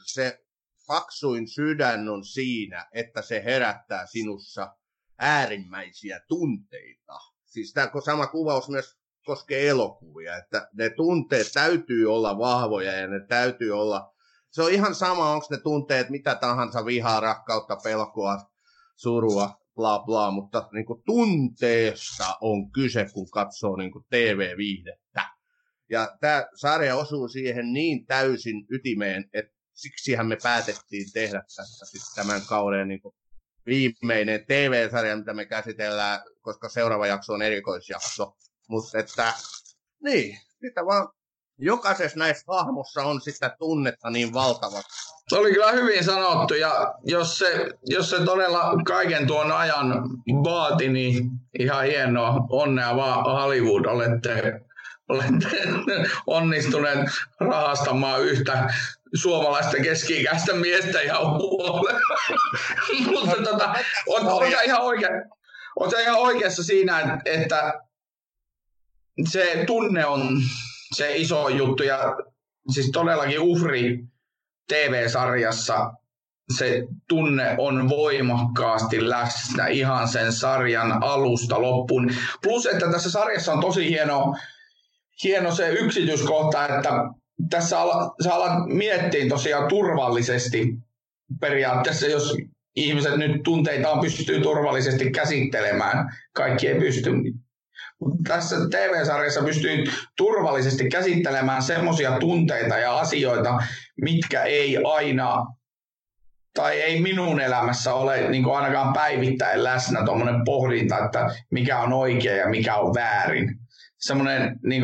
Speaker 3: se paksuin sydän on siinä, että se herättää sinussa äärimmäisiä tunteita. Siis tämä sama kuvaus myös koskee elokuvia, että ne tunteet täytyy olla vahvoja ja ne täytyy olla se on ihan sama, onko ne tunteet mitä tahansa, vihaa, rakkautta, pelkoa, surua, bla bla, mutta niin kuin tunteesta on kyse, kun katsoo niin kuin TV-viihdettä. Ja tämä sarja osuu siihen niin täysin ytimeen, että siksihän me päätettiin tehdä sitten tämän kauden niin kuin viimeinen TV-sarja, mitä me käsitellään, koska seuraava jakso on erikoisjakso. Mutta että, niin, sitä vaan jokaisessa näissä hahmossa on sitä tunnetta niin valtavasti.
Speaker 4: Se oli kyllä hyvin sanottu ja jos se, jos se todella kaiken tuon ajan vaati, niin ihan hienoa. Onnea vaan Hollywood, olette, olette [LAUGHS] onnistuneet rahastamaan yhtä suomalaista keski miestä ihan huolella. [LAUGHS] Mutta tota, on, on, ihan oikein, on ihan oikeassa siinä, että se tunne on se iso juttu ja siis todellakin uhri TV-sarjassa se tunne on voimakkaasti läsnä ihan sen sarjan alusta loppuun. Plus, että tässä sarjassa on tosi hieno, hieno se yksityiskohta, että tässä ala, sä alat miettiä tosiaan turvallisesti periaatteessa, jos ihmiset nyt tunteitaan pystyy turvallisesti käsittelemään, kaikki ei pysty. Tässä TV-sarjassa pystyy turvallisesti käsittelemään semmoisia tunteita ja asioita, mitkä ei aina tai ei minun elämässä ole niin kuin ainakaan päivittäin läsnä tuommoinen pohdinta, että mikä on oikein ja mikä on väärin. Semmoinen niin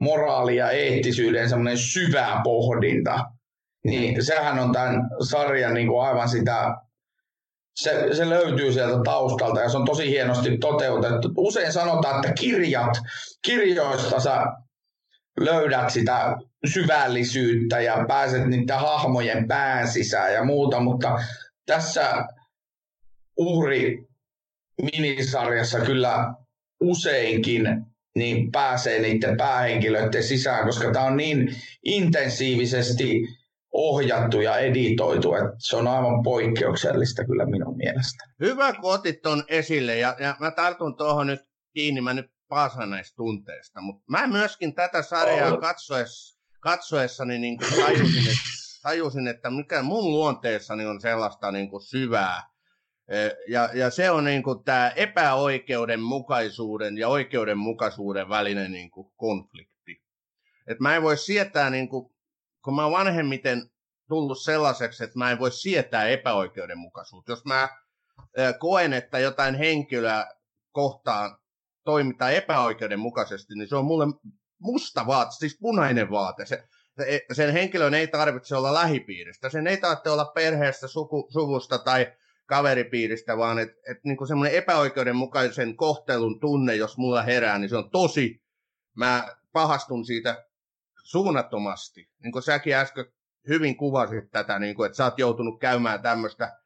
Speaker 4: moraali ja eettisyyden semmoinen syvä pohdinta. Niin sehän on tämän sarjan niin kuin aivan sitä se, se löytyy sieltä taustalta ja se on tosi hienosti toteutettu. Usein sanotaan, että kirjat, kirjoista sä löydät sitä syvällisyyttä ja pääset niiden hahmojen pään sisään ja muuta, mutta tässä uhri minisarjassa kyllä useinkin niin pääsee niiden päähenkilöiden sisään, koska tämä on niin intensiivisesti ohjattu ja editoitu, että se on aivan poikkeuksellista kyllä minun mielestä.
Speaker 3: Hyvä, kun otit ton esille ja, ja mä tartun tuohon nyt kiinni, mä nyt paasan näistä tunteista, mutta mä myöskin tätä sarjaa oh. katsoessa, katsoessani niin kuin tajusin, että, tajusin, että mikä mun luonteessani on sellaista niin kuin syvää, e, ja, ja se on niin kuin tämä epäoikeudenmukaisuuden ja oikeudenmukaisuuden välinen niin kuin konflikti. Et mä en voi sietää niin kuin kun mä oon vanhemmiten tullut sellaiseksi, että mä en voi sietää epäoikeudenmukaisuutta. Jos mä koen, että jotain henkilöä kohtaan toimitaan epäoikeudenmukaisesti, niin se on mulle musta vaate, siis punainen vaate. Se, sen henkilön ei tarvitse olla lähipiiristä, sen ei tarvitse olla perheestä, suku, suvusta tai kaveripiiristä, vaan että et, niin semmoinen epäoikeudenmukaisen kohtelun tunne, jos mulla herää, niin se on tosi, mä pahastun siitä suunnattomasti. Niin kuin säkin äsken hyvin kuvasit tätä, niin kuin, että sä oot joutunut käymään tämmöistä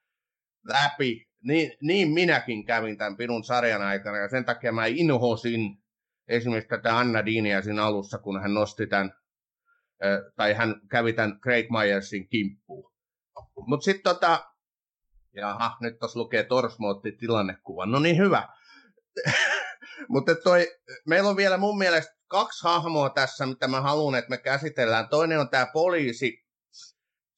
Speaker 3: läpi. Niin, niin minäkin kävin tämän Pirun sarjan aikana, ja sen takia mä inhosin esimerkiksi tätä Anna Deania siinä alussa, kun hän nosti tämän, tai hän kävi tämän Craig Myersin kimppuun. Mutta sitten tota, jaha, nyt tuossa lukee Torsmootti tilannekuva, no niin hyvä. [LAUGHS] Mutta toi, meillä on vielä mun mielestä kaksi hahmoa tässä, mitä mä haluan, että me käsitellään. Toinen on tämä poliisi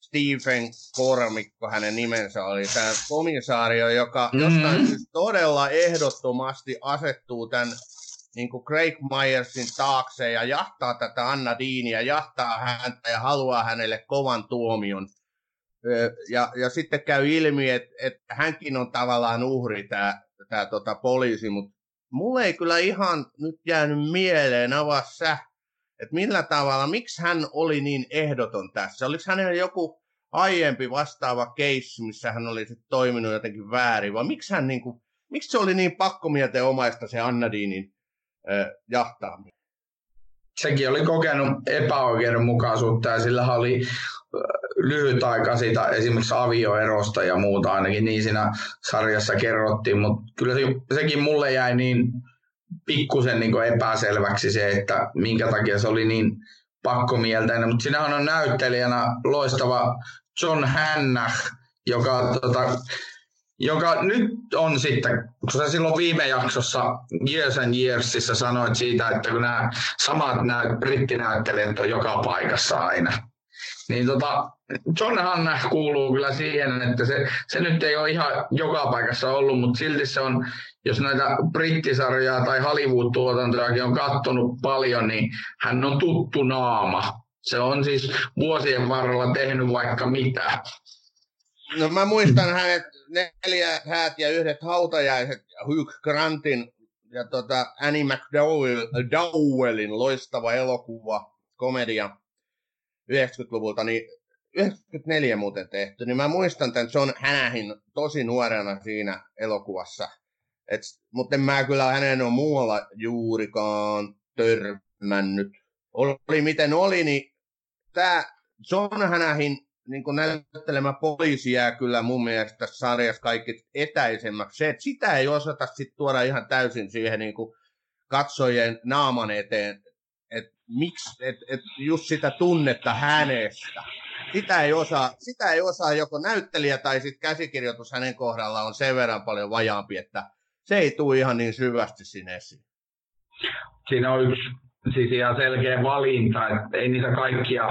Speaker 3: Stephen Kormikko, hänen nimensä oli tämä komisaario, joka mm-hmm. jostain siis todella ehdottomasti asettuu tämän niin kuin Craig Myersin taakse ja jahtaa tätä Anna Deania, jahtaa häntä ja haluaa hänelle kovan tuomion. Ja, ja sitten käy ilmi, että, että hänkin on tavallaan uhri, tämä, tämä tota, poliisi, mutta mulle ei kyllä ihan nyt jäänyt mieleen, avaa sä, että millä tavalla, miksi hän oli niin ehdoton tässä? Oliko hänellä joku aiempi vastaava case, missä hän oli sitten toiminut jotenkin väärin, vai miksi, hän niin kuin, miksi se oli niin pakkomielteen omaista se Annadinin äh, jahtaaminen?
Speaker 4: Sekin oli kokenut epäoikeudenmukaisuutta ja sillä oli lyhyt aika siitä esimerkiksi avioerosta ja muuta ainakin niin siinä sarjassa kerrottiin, mutta kyllä se, sekin mulle jäi niin pikkusen niin epäselväksi se, että minkä takia se oli niin pakkomielteinen, mutta sinähän on näyttelijänä loistava John Hannah, joka, tota, joka nyt on sitten, kun sä silloin viime jaksossa Years and Yearsissa sanoit siitä, että kun nämä samat nämä brittinäyttelijät on joka paikassa aina, niin tota, John Hanna kuuluu kyllä siihen, että se, se nyt ei ole ihan joka paikassa ollut, mutta silti se on, jos näitä brittisarjaa tai Hollywood-tuotantojakin on kattonut paljon, niin hän on tuttu naama. Se on siis vuosien varrella tehnyt vaikka mitä.
Speaker 3: No mä muistan hänet neljä häät ja yhdet hautajaiset Hugh Grantin ja tota Annie McDowell, Dowellin loistava elokuva komedia 90-luvulta, niin 94 muuten tehty, niin mä muistan tämän John Hanahin tosi nuorena siinä elokuvassa. Et, mutta en mä kyllä hänen on muualla juurikaan törmännyt. Oli miten oli, niin tämä John Hanahin niin näyttelemä poliisi jää kyllä mun mielestä sarjassa kaikki etäisemmäksi. Se, että sitä ei osata sit tuoda ihan täysin siihen niin kuin katsojien naaman eteen, että miksi, että et just sitä tunnetta hänestä. Sitä ei, osaa, sitä ei osaa joko näyttelijä tai sitten käsikirjoitus hänen kohdalla on sen verran paljon vajaampi, että se ei tule ihan niin syvästi sinne esiin.
Speaker 4: Siinä on yksi siis ihan selkeä valinta, että ei niitä kaikkia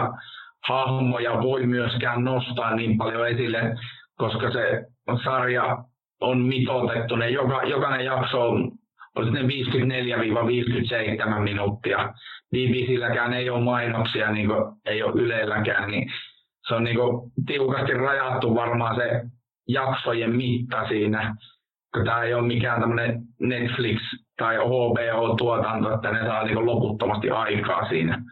Speaker 4: hahmoja voi myöskään nostaa niin paljon esille, koska se sarja on mitoitettu. Ne joka, jokainen jakso on, olisi ne 54-57 minuuttia. BBClläkään ei ole mainoksia, niin kuin ei ole Ylelläkään, niin se on niin kuin tiukasti rajattu varmaan se jaksojen mitta siinä. Tämä ei ole mikään tämmöinen Netflix- tai HBO-tuotanto, että ne saa niin loputtomasti aikaa siinä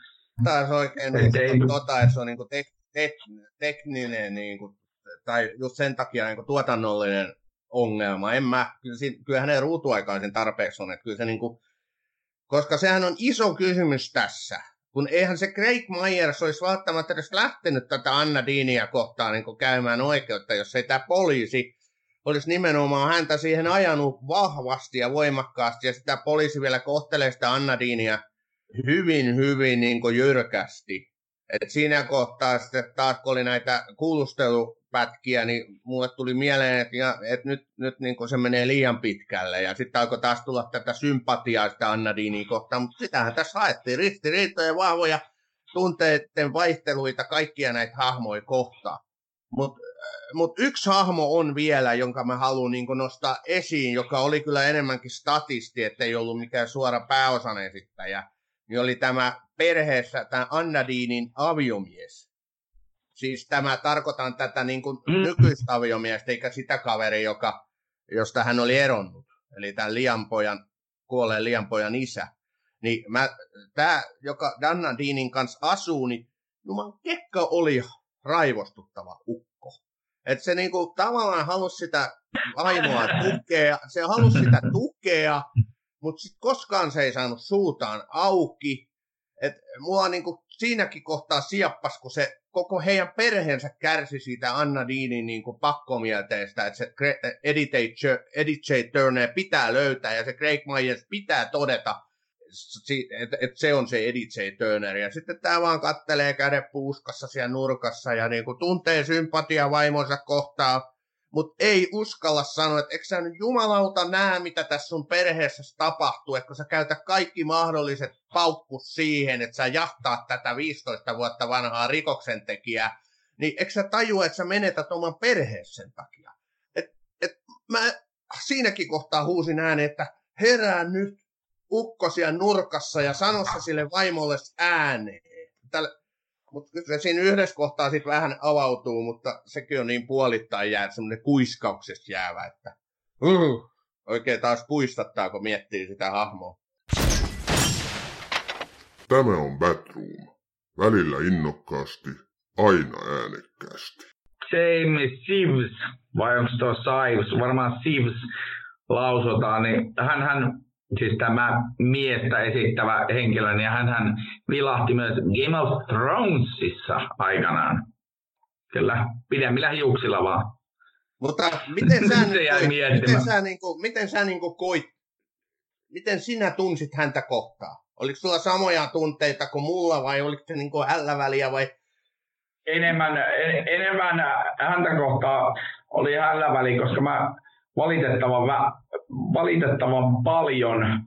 Speaker 3: taas oikein niin kuin, tota, että se on niin kuin tek, tek, tekninen niin kuin, tai just sen takia niin kuin, tuotannollinen ongelma. En mä, kyllä, kyllä hänen ruutuaikaisin tarpeeksi on, että kyllä se niin kuin, koska sehän on iso kysymys tässä. Kun eihän se Craig Myers olisi välttämättä edes lähtenyt tätä Anna Deania kohtaan niin käymään oikeutta, jos ei tämä poliisi olisi nimenomaan häntä siihen ajanut vahvasti ja voimakkaasti, ja sitä poliisi vielä kohtelee sitä Anna Deania hyvin, hyvin niin kuin jyrkästi. Et siinä kohtaa sitten taas, kun oli näitä kuulustelupätkiä, niin mulle tuli mieleen, että, ja, että nyt, nyt niin kuin se menee liian pitkälle. Ja sitten alkoi taas tulla tätä sympatiaa sitä Anna Dini kohtaan, mutta sitähän tässä haettiin ristiriitoja, vahvoja tunteiden vaihteluita, kaikkia näitä hahmoja kohtaan. Mutta mut yksi hahmo on vielä, jonka mä haluan niin nostaa esiin, joka oli kyllä enemmänkin statisti, ettei ollut mikään suora pääosan esittäjä niin oli tämä perheessä tämä Annadiinin aviomies. Siis tämä, tarkoitan tätä niin kuin mm. nykyistä aviomiestä, eikä sitä kaveri, joka, josta hän oli eronnut. Eli tämän lianpojan, kuolleen lianpojan isä. Niin mä, tämä, joka Danna Deanin kanssa asuu, niin Juman kekka oli raivostuttava ukko. Että se niinku tavallaan halusi sitä ainoa tukea, se halusi sitä tukea, mutta sitten koskaan se ei saanut suutaan auki. Et mua niinku siinäkin kohtaa siappas, kun se koko heidän perheensä kärsi siitä Anna Deanin niinku pakkomielteestä, että se Eddie J. Turner pitää löytää ja se Craig Myers pitää todeta, että et se on se Eddie J. Turner. Ja sitten tämä vaan kattelee käden puuskassa siellä nurkassa ja niinku tuntee sympatia vaimonsa kohtaan mutta ei uskalla sanoa, että eikö sä nyt jumalauta näe, mitä tässä sun perheessä tapahtuu, että kun sä käytät kaikki mahdolliset paukkus siihen, että sä jahtaat tätä 15 vuotta vanhaa rikoksentekijää, niin eikö sä tajua, että sä menetät oman perheessä sen takia? Et, et mä siinäkin kohtaa huusin ääneen, että herää nyt ukkosia nurkassa ja sanossa sille vaimolle ääneen. Tällä, mutta se siinä yhdessä kohtaa sitten vähän avautuu, mutta sekin on niin puolittain jää, semmoinen kuiskauksesta jäävä, että uh, oikein taas puistattaa, kun miettii sitä hahmoa.
Speaker 1: Tämä on Batroom. Välillä innokkaasti, aina äänekkäästi.
Speaker 4: Jamie Sivs, vai onko tuo Sives, varmaan Sivs lausutaan, niin hän, hän siis tämä miestä esittävä henkilö, niin hän vilahti myös Game of Thronesissa aikanaan. Kyllä, pidemmillä hiuksilla vaan.
Speaker 3: Mutta miten sä, [LAUGHS] Se jäi miten sä, niin kuin, miten sä niin kuin koit, miten sinä tunsit häntä kohtaan? Oliko sulla samoja tunteita kuin mulla vai oliko se niin kuin älläväliä vai?
Speaker 4: Enemmän, enemmän häntä kohtaa oli hälläväli, koska mä valitettavan, valitettavan paljon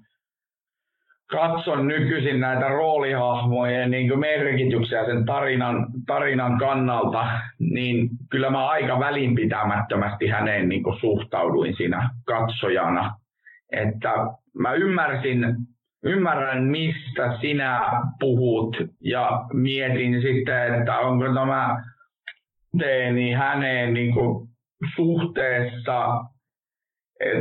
Speaker 4: katson nykyisin näitä roolihahmojen niin merkityksiä sen tarinan, tarinan kannalta, niin kyllä mä aika välinpitämättömästi häneen niin suhtauduin siinä katsojana. Että mä ymmärsin, ymmärrän mistä sinä puhut ja mietin sitten, että onko tämä teeni häneen niin suhteessa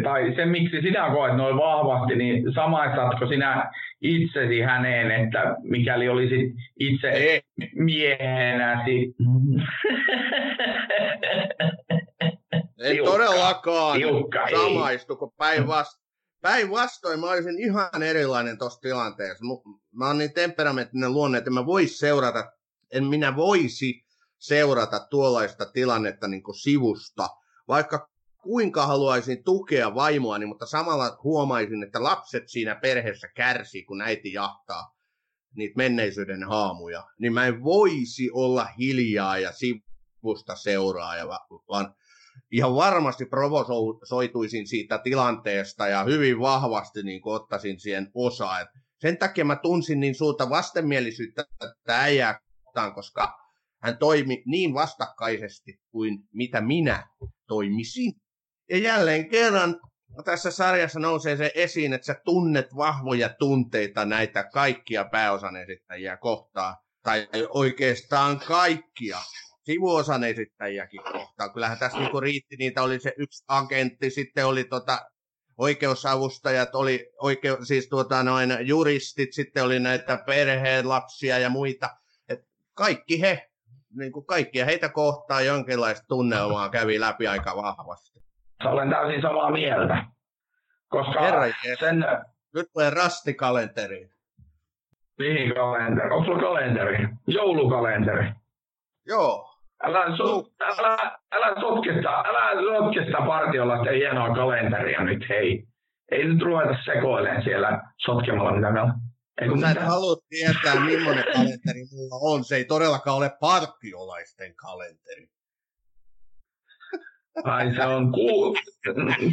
Speaker 4: tai se, miksi sinä koet noin vahvasti, niin samaisatko sinä itsesi häneen, että mikäli olisit itse
Speaker 3: Ei.
Speaker 4: miehenäsi. [LAUGHS]
Speaker 3: En
Speaker 4: Tiukka.
Speaker 3: todellakaan
Speaker 4: Tiukka, ei.
Speaker 3: samaistu, kun päinvastoin. Päinvastoin mä olisin ihan erilainen tuossa tilanteessa. Mä oon niin temperamenttinen luonne, että mä vois seurata, en minä voisi seurata tuollaista tilannetta niin sivusta, vaikka kuinka haluaisin tukea vaimoani, mutta samalla huomaisin, että lapset siinä perheessä kärsii, kun äiti jahtaa niitä menneisyyden haamuja. Niin mä en voisi olla hiljaa ja sivusta seuraaja, va- vaan ihan varmasti provosoituisin siitä tilanteesta ja hyvin vahvasti niin ottaisin siihen osaa. Et sen takia mä tunsin niin suurta vastenmielisyyttä tätä äijää kohtaan, koska hän toimi niin vastakkaisesti kuin mitä minä toimisin. Ja jälleen kerran tässä sarjassa nousee se esiin, että sä tunnet vahvoja tunteita näitä kaikkia pääosan esittäjiä kohtaan. Tai oikeastaan kaikkia sivuosan esittäjiäkin kohtaan. Kyllähän tässä niinku riitti, niitä oli se yksi agentti, sitten oli tota oikeusavustajat, oli oikeu, siis tuota noin juristit, sitten oli näitä perheen lapsia ja muita. Et kaikki he, niin kuin kaikkia heitä kohtaan jonkinlaista tunnelmaa kävi läpi aika vahvasti.
Speaker 4: Olen täysin samaa mieltä. Koska
Speaker 3: Herra
Speaker 4: sen,
Speaker 3: Nyt tulee rastikalenteri.
Speaker 4: mihin kalenteri? Onko sulla kalenteri? Joulukalenteri.
Speaker 3: Joo,
Speaker 4: Älä, so, älä, älä sotkesta, älä sotkesta partiolla sitä hienoa kalenteria nyt, hei. Ei nyt ruveta sekoilemaan siellä sotkemalla mitä meillä on. Ei kun
Speaker 3: kun sä et halua tietää, millainen kalenteri mulla on. Se ei todellakaan ole partiolaisten kalenteri.
Speaker 4: Ai se on, ku,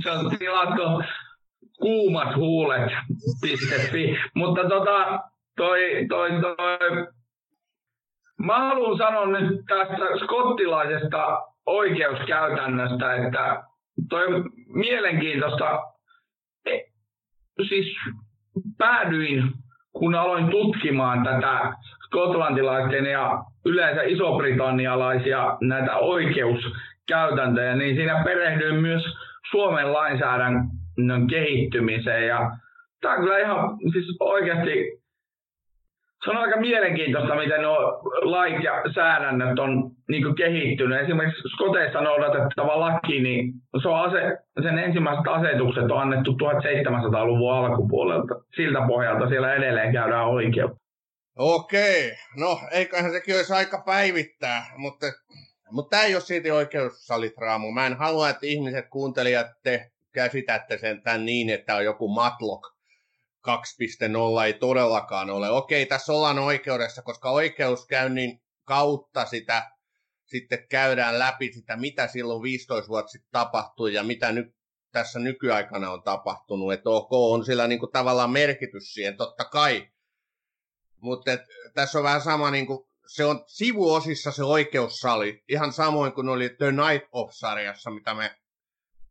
Speaker 4: se on tilattu kuumat huulet.fi. Mutta tota, toi, toi, toi, mä haluan sanoa nyt tästä skottilaisesta oikeuskäytännöstä, että toi mielenkiintoista, E, siis päädyin, kun aloin tutkimaan tätä skotlantilaisten ja yleensä isobritannialaisia näitä oikeuskäytäntöjä, niin siinä perehdyin myös Suomen lainsäädännön kehittymiseen. Ja tämä on kyllä ihan siis oikeasti, se on aika mielenkiintoista, miten nuo lait ja säädännöt on niin kehittynyt. Esimerkiksi Skoteissa noudatettava laki, niin se on ase, sen ensimmäiset asetukset on annettu 1700-luvun alkupuolelta. Siltä pohjalta siellä edelleen käydään oikeutta.
Speaker 3: Okei, no eiköhän sekin olisi aika päivittää, mutta, mutta tämä ei ole siitä oikeussalitraamu. Mä en halua, että ihmiset, kuuntelijat, te käsitätte sen tämän niin, että on joku Matlock 2.0, ei todellakaan ole. Okei, tässä ollaan oikeudessa, koska oikeuskäynnin kautta sitä sitten käydään läpi sitä, mitä silloin 15 vuotta sitten tapahtui ja mitä nyt tässä nykyaikana on tapahtunut. Että ok, on sillä niinku tavallaan merkitys siihen, totta kai. Mutta tässä on vähän sama, niinku, se on sivuosissa se oikeussali, ihan samoin kuin oli The Night of-sarjassa, mitä me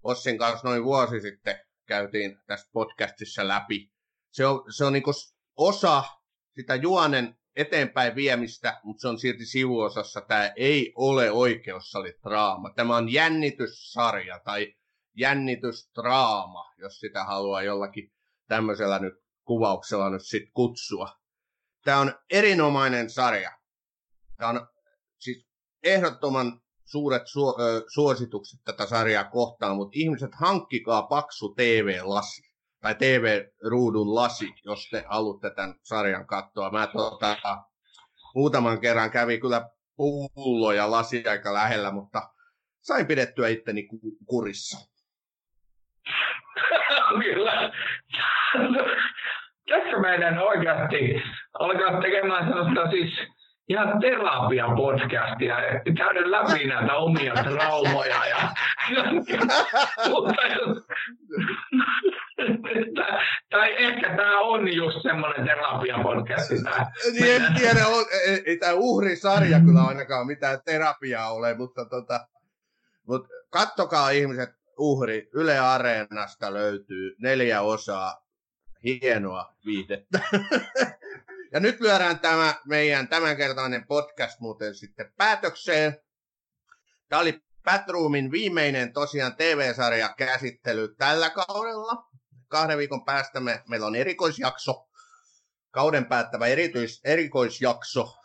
Speaker 3: Ossin kanssa noin vuosi sitten käytiin tässä podcastissa läpi. Se on, se on niinku osa sitä juonen eteenpäin viemistä, mutta se on silti sivuosassa. Tämä ei ole oikeussalitraama. Tämä on jännityssarja tai jännitystraama, jos sitä haluaa jollakin tämmöisellä nyt kuvauksella nyt sit kutsua. Tämä on erinomainen sarja. On siis ehdottoman suuret su- ö, suositukset tätä sarjaa kohtaan, mutta ihmiset hankkikaa paksu TV-lasi tai TV-ruudun lasi, jos te haluatte tämän sarjan katsoa. Mä tota, muutaman kerran kävi kyllä pullo ja lasi aika lähellä, mutta sain pidettyä itteni ku- kurissa. [LAUGHS]
Speaker 4: Kyllä. Tässä meidän oikeasti alkaa tekemään sellaista siis ihan terapia-podcastia, käydä läpi näitä omia traumoja. Ja, mutta, [LAUGHS] tai ehkä tämä on just semmoinen terapia-podcasti. tää.
Speaker 3: Niin, en tiedä, on, ei, ei tämä uhrisarja kyllä ainakaan mitään terapiaa ole, mutta tota, mut kattokaa ihmiset uhri. Yle Areenasta löytyy neljä osaa hienoa viihdettä. [LAUGHS] ja nyt lyödään tämä meidän tämänkertainen podcast muuten sitten päätökseen. Tämä oli Batroomin viimeinen tosiaan TV-sarja käsittely tällä kaudella. Kahden viikon päästä me, meillä on erikoisjakso. kauden päättävä erityis, erikoisjakso.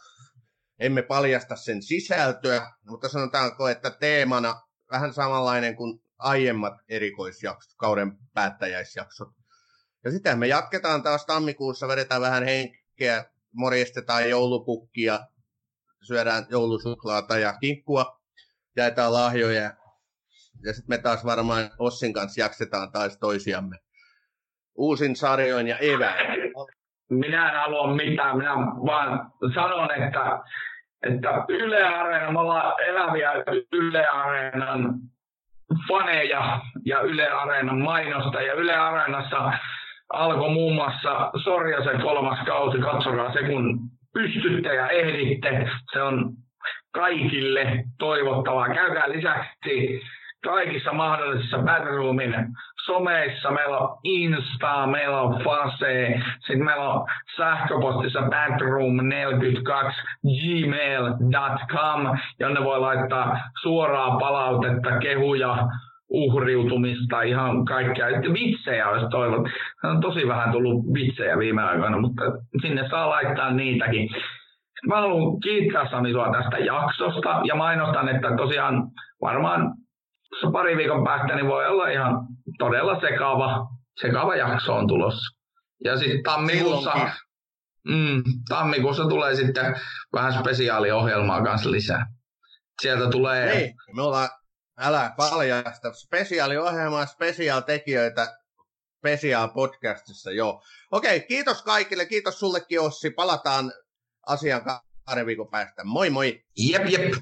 Speaker 3: Emme paljasta sen sisältöä, mutta sanotaanko, että teemana vähän samanlainen kuin aiemmat erikoisjaksot, kauden päättäjäisjaksot. Ja sitten me jatketaan taas tammikuussa, vedetään vähän henkeä, morjestetaan joulupukkia, syödään joulusuklaata ja kinkkua, jaetaan lahjoja. Ja sitten me taas varmaan Ossin kanssa jaksetaan taas toisiamme uusin sarjoin ja eväin.
Speaker 4: Minä en halua mitään, minä vaan sanon, että, että Yle Areena, me ollaan eläviä Yle Areenan faneja ja Yle Areenan mainosta. Ja Yle Areenassa alkoi muun muassa Sorjasen kolmas kausi. Katsokaa se, kun pystytte ja ehditte. Se on kaikille toivottavaa. Käykää lisäksi kaikissa mahdollisissa Batroomin someissa, meillä on Insta, meillä on Fase, sitten meillä on sähköpostissa backroom42 gmail.com, jonne voi laittaa suoraa palautetta, kehuja, uhriutumista, ihan kaikkea. Vitsejä olisi toivon. On tosi vähän tullut vitsejä viime aikoina, mutta sinne saa laittaa niitäkin. Mä haluan kiittää Sami sua tästä jaksosta ja mainostan, että tosiaan varmaan pari viikon päästä niin voi olla ihan todella sekava, sekava jakso on tulossa. Ja sitten tammikuussa, mm, tammikuussa tulee sitten vähän spesiaaliohjelmaa kanssa lisää. Sieltä tulee...
Speaker 3: Niin, me ollaan, älä paljasta, spesiaaliohjelmaa, spesiaaltekijöitä, spesiaal podcastissa, joo. Okei, kiitos kaikille, kiitos sullekin Ossi, palataan asian kahden viikon päästä. Moi moi!
Speaker 4: Jep, jep.